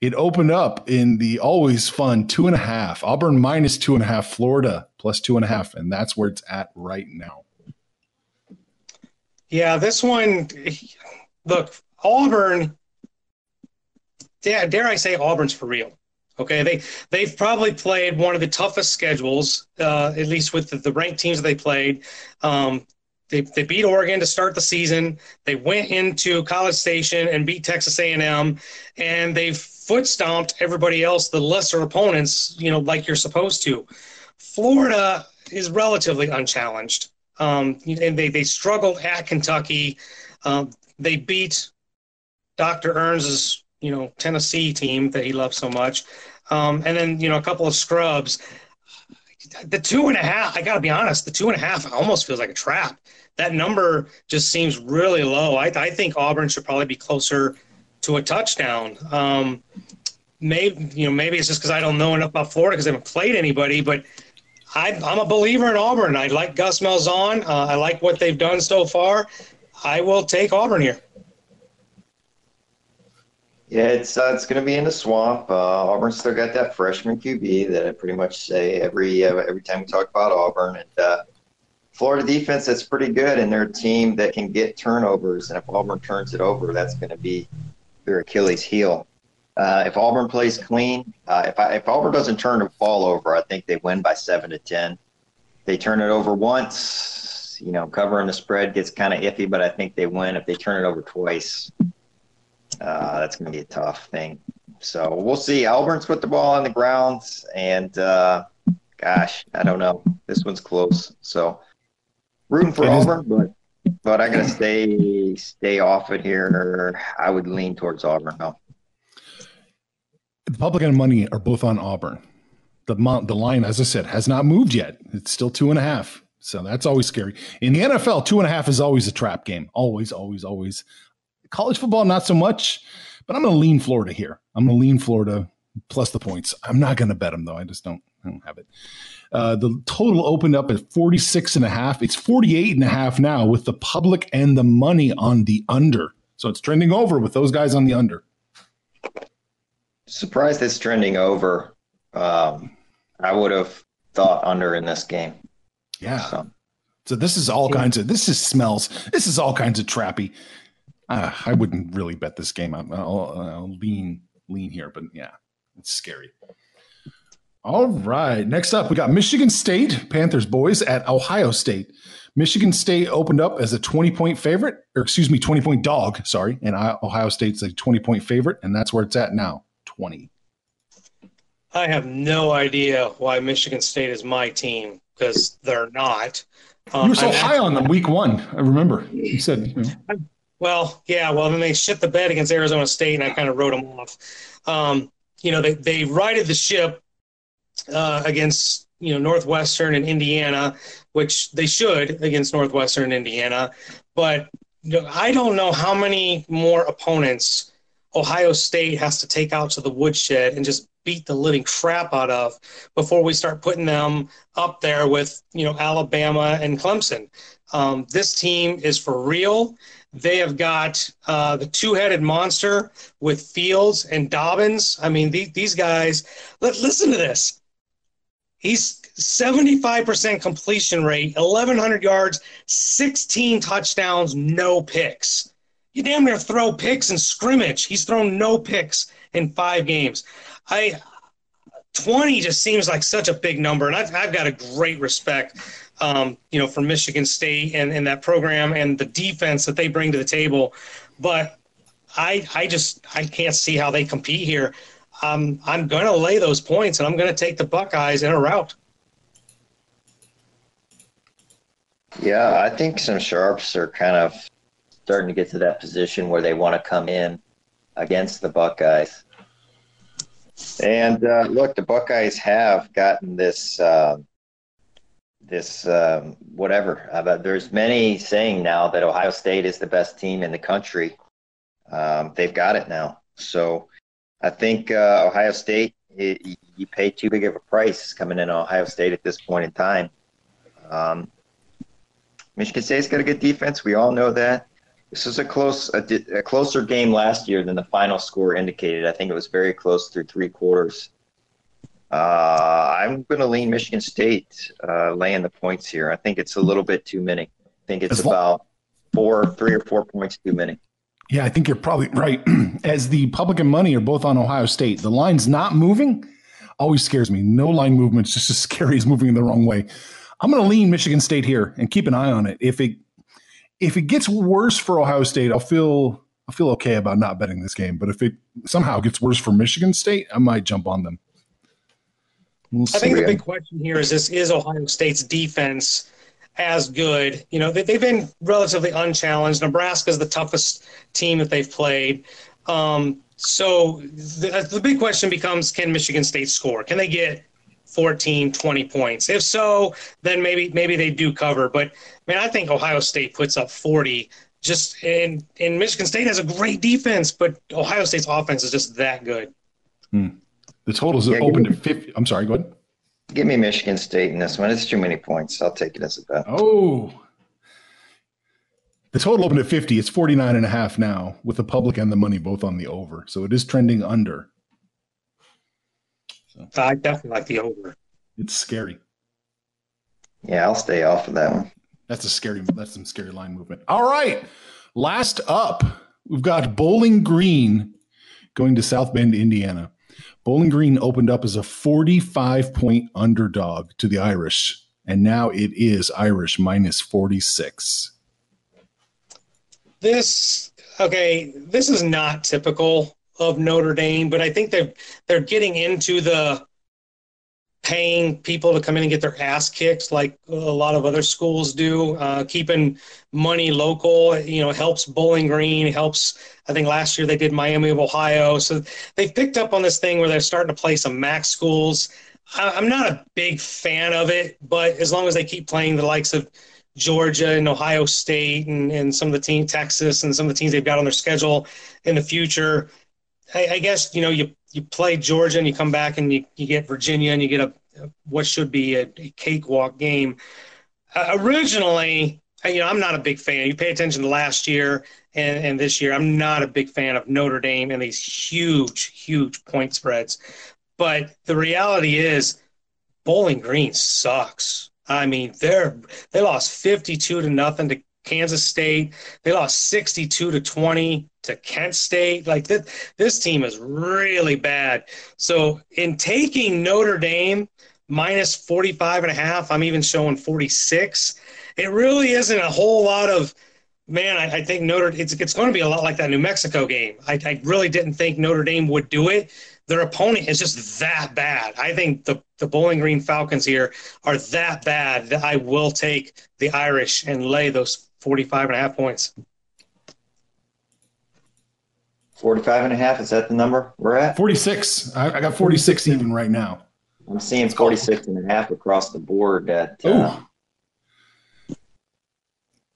It opened up in the always fun two and a half. Auburn minus two and a half, Florida plus two and a half. And that's where it's at right now. Yeah, this one, look, Auburn, dare, dare I say Auburn's for real. Okay, they they've probably played one of the toughest schedules, uh, at least with the, the, ranked teams that they played. Um, they, they beat Oregon to start the season. They went into College Station and beat Texas A&M, and they foot stomped everybody else, the lesser opponents. You know, like you're supposed to. Florida is relatively unchallenged. Um, and they, they struggled at Kentucky. Um, they beat Dr. Earns's, you know, Tennessee team that he loves so much. Um, and then, you know, a couple of scrubs. The two and a half, I got to be honest, the two and a half almost feels like a trap. That number just seems really low. I, I think Auburn should probably be closer to a touchdown. Um, maybe, you know, maybe it's just because I don't know enough about Florida because I haven't played anybody, but – I, am a believer in Auburn. I like Gus Malzahn. Uh, I like what they've done so far. I will take Auburn here. Yeah, it's uh, it's going to be in the swamp. Uh, Auburn still got that freshman QB that I pretty much say every uh, every time we talk about Auburn. And uh, Florida defense that's pretty good, and they're a team that can get turnovers. And if Auburn turns it over, that's going to be their Achilles heel. Uh, if Auburn plays clean, uh, if, I, if Auburn doesn't turn the ball over, I think they win by seven to ten. They turn it over once, you know, covering the spread gets kind of iffy, but I think they win. If they turn it over twice, uh, that's going to be a tough thing. So we'll see. Auburn's put the ball on the ground, and uh, gosh, I don't know. This one's close. So rooting for Auburn, but but I gotta stay stay off it here. I would lean towards Auburn though the public and money are both on Auburn. The the line, as I said, has not moved yet. It's still two and a half. So that's always scary. In the NFL, two and a half is always a trap game. Always, always, always. College football, not so much. But I'm going to lean Florida here. I'm going to lean Florida plus the points. I'm not going to bet them though. I just don't. I don't have it. Uh, the total opened up at 46 and a half. It's 48 and a half now with the public and the money on the under. So it's trending over with those guys on the under. Surprised it's trending over. Um, I would have thought under in this game. Yeah. So, so this is all kinds of this is smells. This is all kinds of trappy. Uh, I wouldn't really bet this game. I'll, I'll lean lean here, but yeah, it's scary. All right. Next up, we got Michigan State Panthers boys at Ohio State. Michigan State opened up as a 20 point favorite, or excuse me, 20 point dog, sorry. And Ohio State's a 20 point favorite, and that's where it's at now 20. I have no idea why Michigan State is my team because they're not. Um, you were so I'm high on them week one. I remember you said. You know. Well, yeah. Well, then they shit the bed against Arizona State, and I kind of wrote them off. Um, you know, they they righted the ship uh, against you know Northwestern and Indiana, which they should against Northwestern and Indiana. But you know, I don't know how many more opponents Ohio State has to take out to the woodshed and just beat the living crap out of before we start putting them up there with you know Alabama and Clemson. Um, this team is for real. They have got uh, the two-headed monster with Fields and Dobbins. I mean, the, these guys. Let, listen to this. He's 75% completion rate, 1,100 yards, 16 touchdowns, no picks. You damn near throw picks in scrimmage. He's thrown no picks in five games. I 20 just seems like such a big number, and I've, I've got a great respect, um, you know, for Michigan State and, and that program and the defense that they bring to the table. But I I just I can't see how they compete here um, I'm going to lay those points and I'm going to take the Buckeyes in a rout. Yeah, I think some sharps are kind of starting to get to that position where they want to come in against the Buckeyes. And uh, look, the Buckeyes have gotten this uh, this um, whatever. Uh, there's many saying now that Ohio State is the best team in the country. Um, they've got it now. So I think uh, Ohio State, it, you pay too big of a price coming in Ohio State at this point in time. Um, Michigan State's got a good defense. We all know that. This was a close, a, a, closer game last year than the final score indicated. I think it was very close through three quarters. Uh, I'm going to lean Michigan State uh, laying the points here. I think it's a little bit too many. I think it's about four, three or four points too many. Yeah, I think you're probably right. [clears throat] As the public and money are both on Ohio State, the line's not moving. Always scares me. No line movement's just as [laughs] scary as moving in the wrong way. I'm going to lean Michigan State here and keep an eye on it. If it if it gets worse for Ohio State, I'll feel I'll feel okay about not betting this game. But if it somehow gets worse for Michigan State, I might jump on them. We'll I think the big question here is this: Is Ohio State's defense as good. You know, they, have been relatively unchallenged. Nebraska's the toughest team that they've played. Um, so the, the big question becomes can Michigan State score? Can they get 14, 20 points? If so, then maybe maybe they do cover. But man, I think Ohio State puts up 40. Just and and Michigan State has a great defense, but Ohio State's offense is just that good. Hmm. The totals are yeah, open to 50. I'm sorry, go ahead. Give me Michigan State in this one. It's too many points. I'll take it as a bet. Oh. The total opened at 50. It's 49 and a half now with the public and the money both on the over. So it is trending under. So. I definitely like the over. It's scary. Yeah, I'll stay off of that one. That's a scary that's some scary line movement. All right. Last up, we've got Bowling Green going to South Bend, Indiana. Bowling Green opened up as a 45 point underdog to the Irish, and now it is Irish minus 46. This, okay, this is not typical of Notre Dame, but I think they're, they're getting into the paying people to come in and get their ass kicked like a lot of other schools do. Uh, keeping money local, you know, helps Bowling Green, helps. I think last year they did Miami of Ohio, so they've picked up on this thing where they're starting to play some MAC schools. I'm not a big fan of it, but as long as they keep playing the likes of Georgia and Ohio State and, and some of the team Texas and some of the teams they've got on their schedule in the future, I, I guess you know you you play Georgia and you come back and you, you get Virginia and you get a what should be a, a cakewalk game. Uh, originally, you know, I'm not a big fan. You pay attention to last year and, and this year, I'm not a big fan of Notre Dame and these huge, huge point spreads. But the reality is, Bowling Green sucks. I mean, they're they lost 52 to nothing to Kansas State. They lost 62 to 20 to Kent State. Like this, this team is really bad. So in taking Notre Dame minus 45 and a half, I'm even showing 46. It really isn't a whole lot of man, I, I think Notre it's it's going to be a lot like that New Mexico game. I, I really didn't think Notre Dame would do it. Their opponent is just that bad. I think the the Bowling Green Falcons here are that bad that I will take the Irish and lay those 45 and a half points. 45 and a half, is that the number we're at? 46. I, I got 46 even right now. I'm seeing 46 and a half across the board at uh,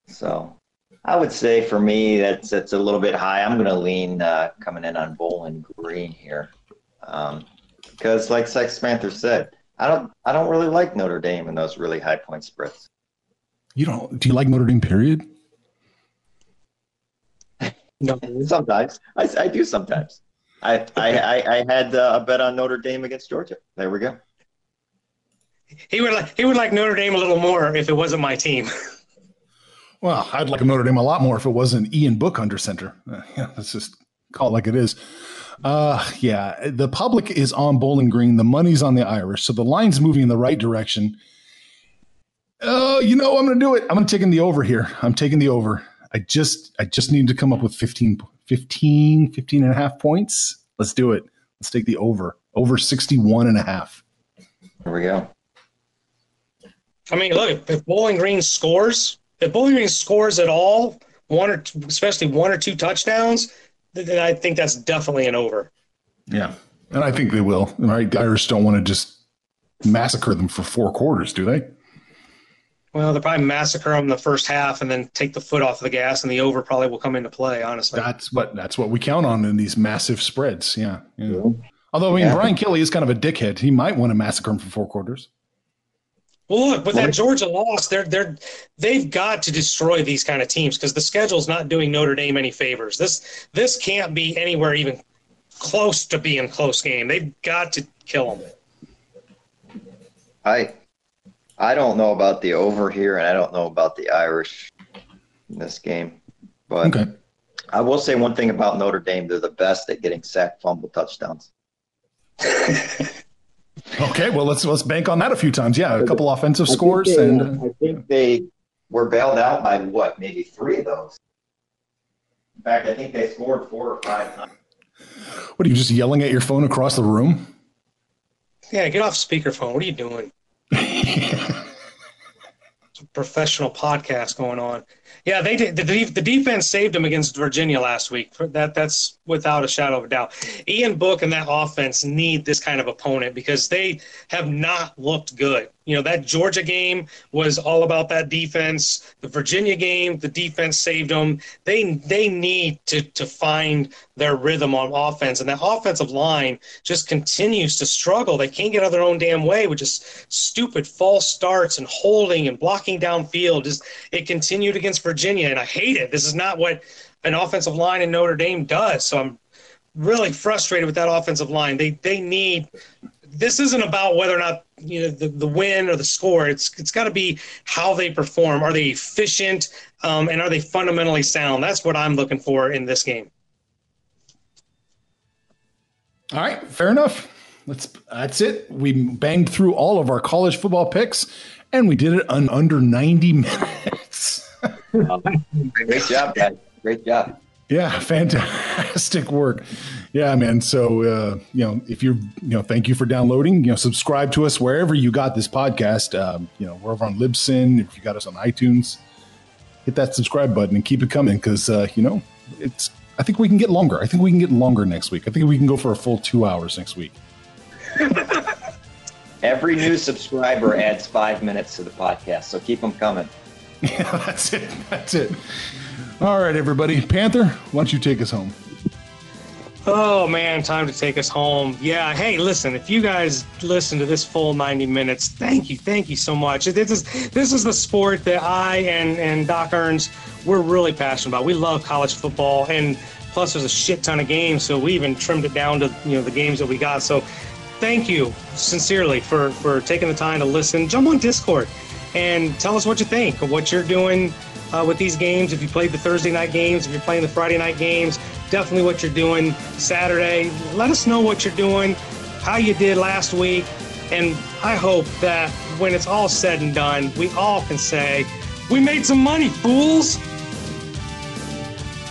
so I would say for me that's that's a little bit high. I'm going to lean uh, coming in on Bowling Green here, um, because like Sex Panther said, I don't I don't really like Notre Dame in those really high point spreads. You don't? Do you like Notre Dame? Period. No, sometimes I, I do. Sometimes I I I, I had uh, a bet on Notre Dame against Georgia. There we go. He would like he would like Notre Dame a little more if it wasn't my team. [laughs] Well, I'd like Notre Dame a lot more if it wasn't Ian Book under center. Uh, yeah, let's just call it like it is. Uh, yeah, the public is on Bowling Green. The money's on the Irish, so the line's moving in the right direction. Oh, uh, you know, I'm going to do it. I'm going to take in the over here. I'm taking the over. I just, I just need to come up with 15, 15, 15 and a half points. Let's do it. Let's take the over. Over 61 and a half. There we go. I mean, look, if Bowling Green scores, if Bowling Green scores at all, one or two, especially one or two touchdowns, then I think that's definitely an over. Yeah, and I think they will. Right, Irish don't want to just massacre them for four quarters, do they? Well, they'll probably massacre them the first half and then take the foot off the gas, and the over probably will come into play. Honestly, that's what that's what we count on in these massive spreads. Yeah. yeah. yeah. Although I mean, yeah. Brian Kelly is kind of a dickhead. He might want to massacre them for four quarters. Well, look, with that Georgia loss, they're they're they've got to destroy these kind of teams because the schedule's not doing Notre Dame any favors. This this can't be anywhere even close to being close game. They've got to kill them. I I don't know about the over here, and I don't know about the Irish in this game, but okay. I will say one thing about Notre Dame: they're the best at getting sack, fumble, touchdowns. [laughs] Okay, well let's let's bank on that a few times. Yeah, a couple offensive scores, they, and uh, I think they were bailed out by what, maybe three of those. In fact, I think they scored four or five times. What are you just yelling at your phone across the room? Yeah, get off speakerphone. What are you doing? Professional podcast going on. Yeah, they did. The, the defense saved them against Virginia last week. That that's without a shadow of a doubt. Ian Book and that offense need this kind of opponent because they have not looked good. You know, that Georgia game was all about that defense. The Virginia game, the defense saved them. They they need to to find their rhythm on offense, and that offensive line just continues to struggle. They can't get out of their own damn way with just stupid false starts and holding and blocking downfield. Just it continued against Virginia, and I hate it. This is not what an offensive line in Notre Dame does. So I'm really frustrated with that offensive line. They they need this isn't about whether or not you know the, the win or the score. It's it's got to be how they perform. Are they efficient um, and are they fundamentally sound? That's what I'm looking for in this game. All right, fair enough. Let's. That's it. We banged through all of our college football picks, and we did it in under 90 minutes. [laughs] Great job, guys. Great job. Yeah, [laughs] fantastic work. Yeah, man. So, uh, you know, if you're, you know, thank you for downloading. You know, subscribe to us wherever you got this podcast. Um, you know, we're over on Libsyn. If you got us on iTunes, hit that subscribe button and keep it coming because, uh, you know, it's. I think we can get longer. I think we can get longer next week. I think we can go for a full two hours next week. [laughs] Every new subscriber adds five minutes to the podcast, so keep them coming. [laughs] Yeah, that's it. That's it. All right, everybody. Panther, why don't you take us home? Oh man, time to take us home. Yeah, hey, listen, if you guys listen to this full 90 minutes, thank you, thank you so much. This is this is the sport that I and and Doc Earns we're really passionate about. We love college football and plus there's a shit ton of games, so we even trimmed it down to, you know, the games that we got. So thank you sincerely for for taking the time to listen. Jump on Discord and tell us what you think of what you're doing uh, with these games. If you played the Thursday night games, if you're playing the Friday night games, definitely what you're doing Saturday. Let us know what you're doing, how you did last week, and I hope that when it's all said and done, we all can say, we made some money, fools.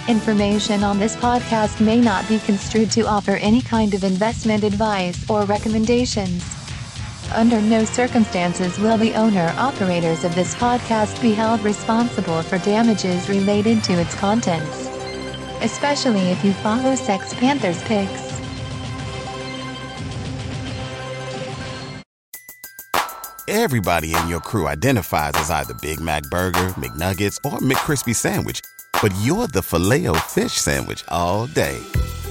Information on this podcast may not be construed to offer any kind of investment advice or recommendations. Under no circumstances will the owner operators of this podcast be held responsible for damages related to its contents. Especially if you follow Sex Panthers picks. Everybody in your crew identifies as either Big Mac Burger, McNuggets, or McCrispy Sandwich. But you're the filet fish Sandwich all day.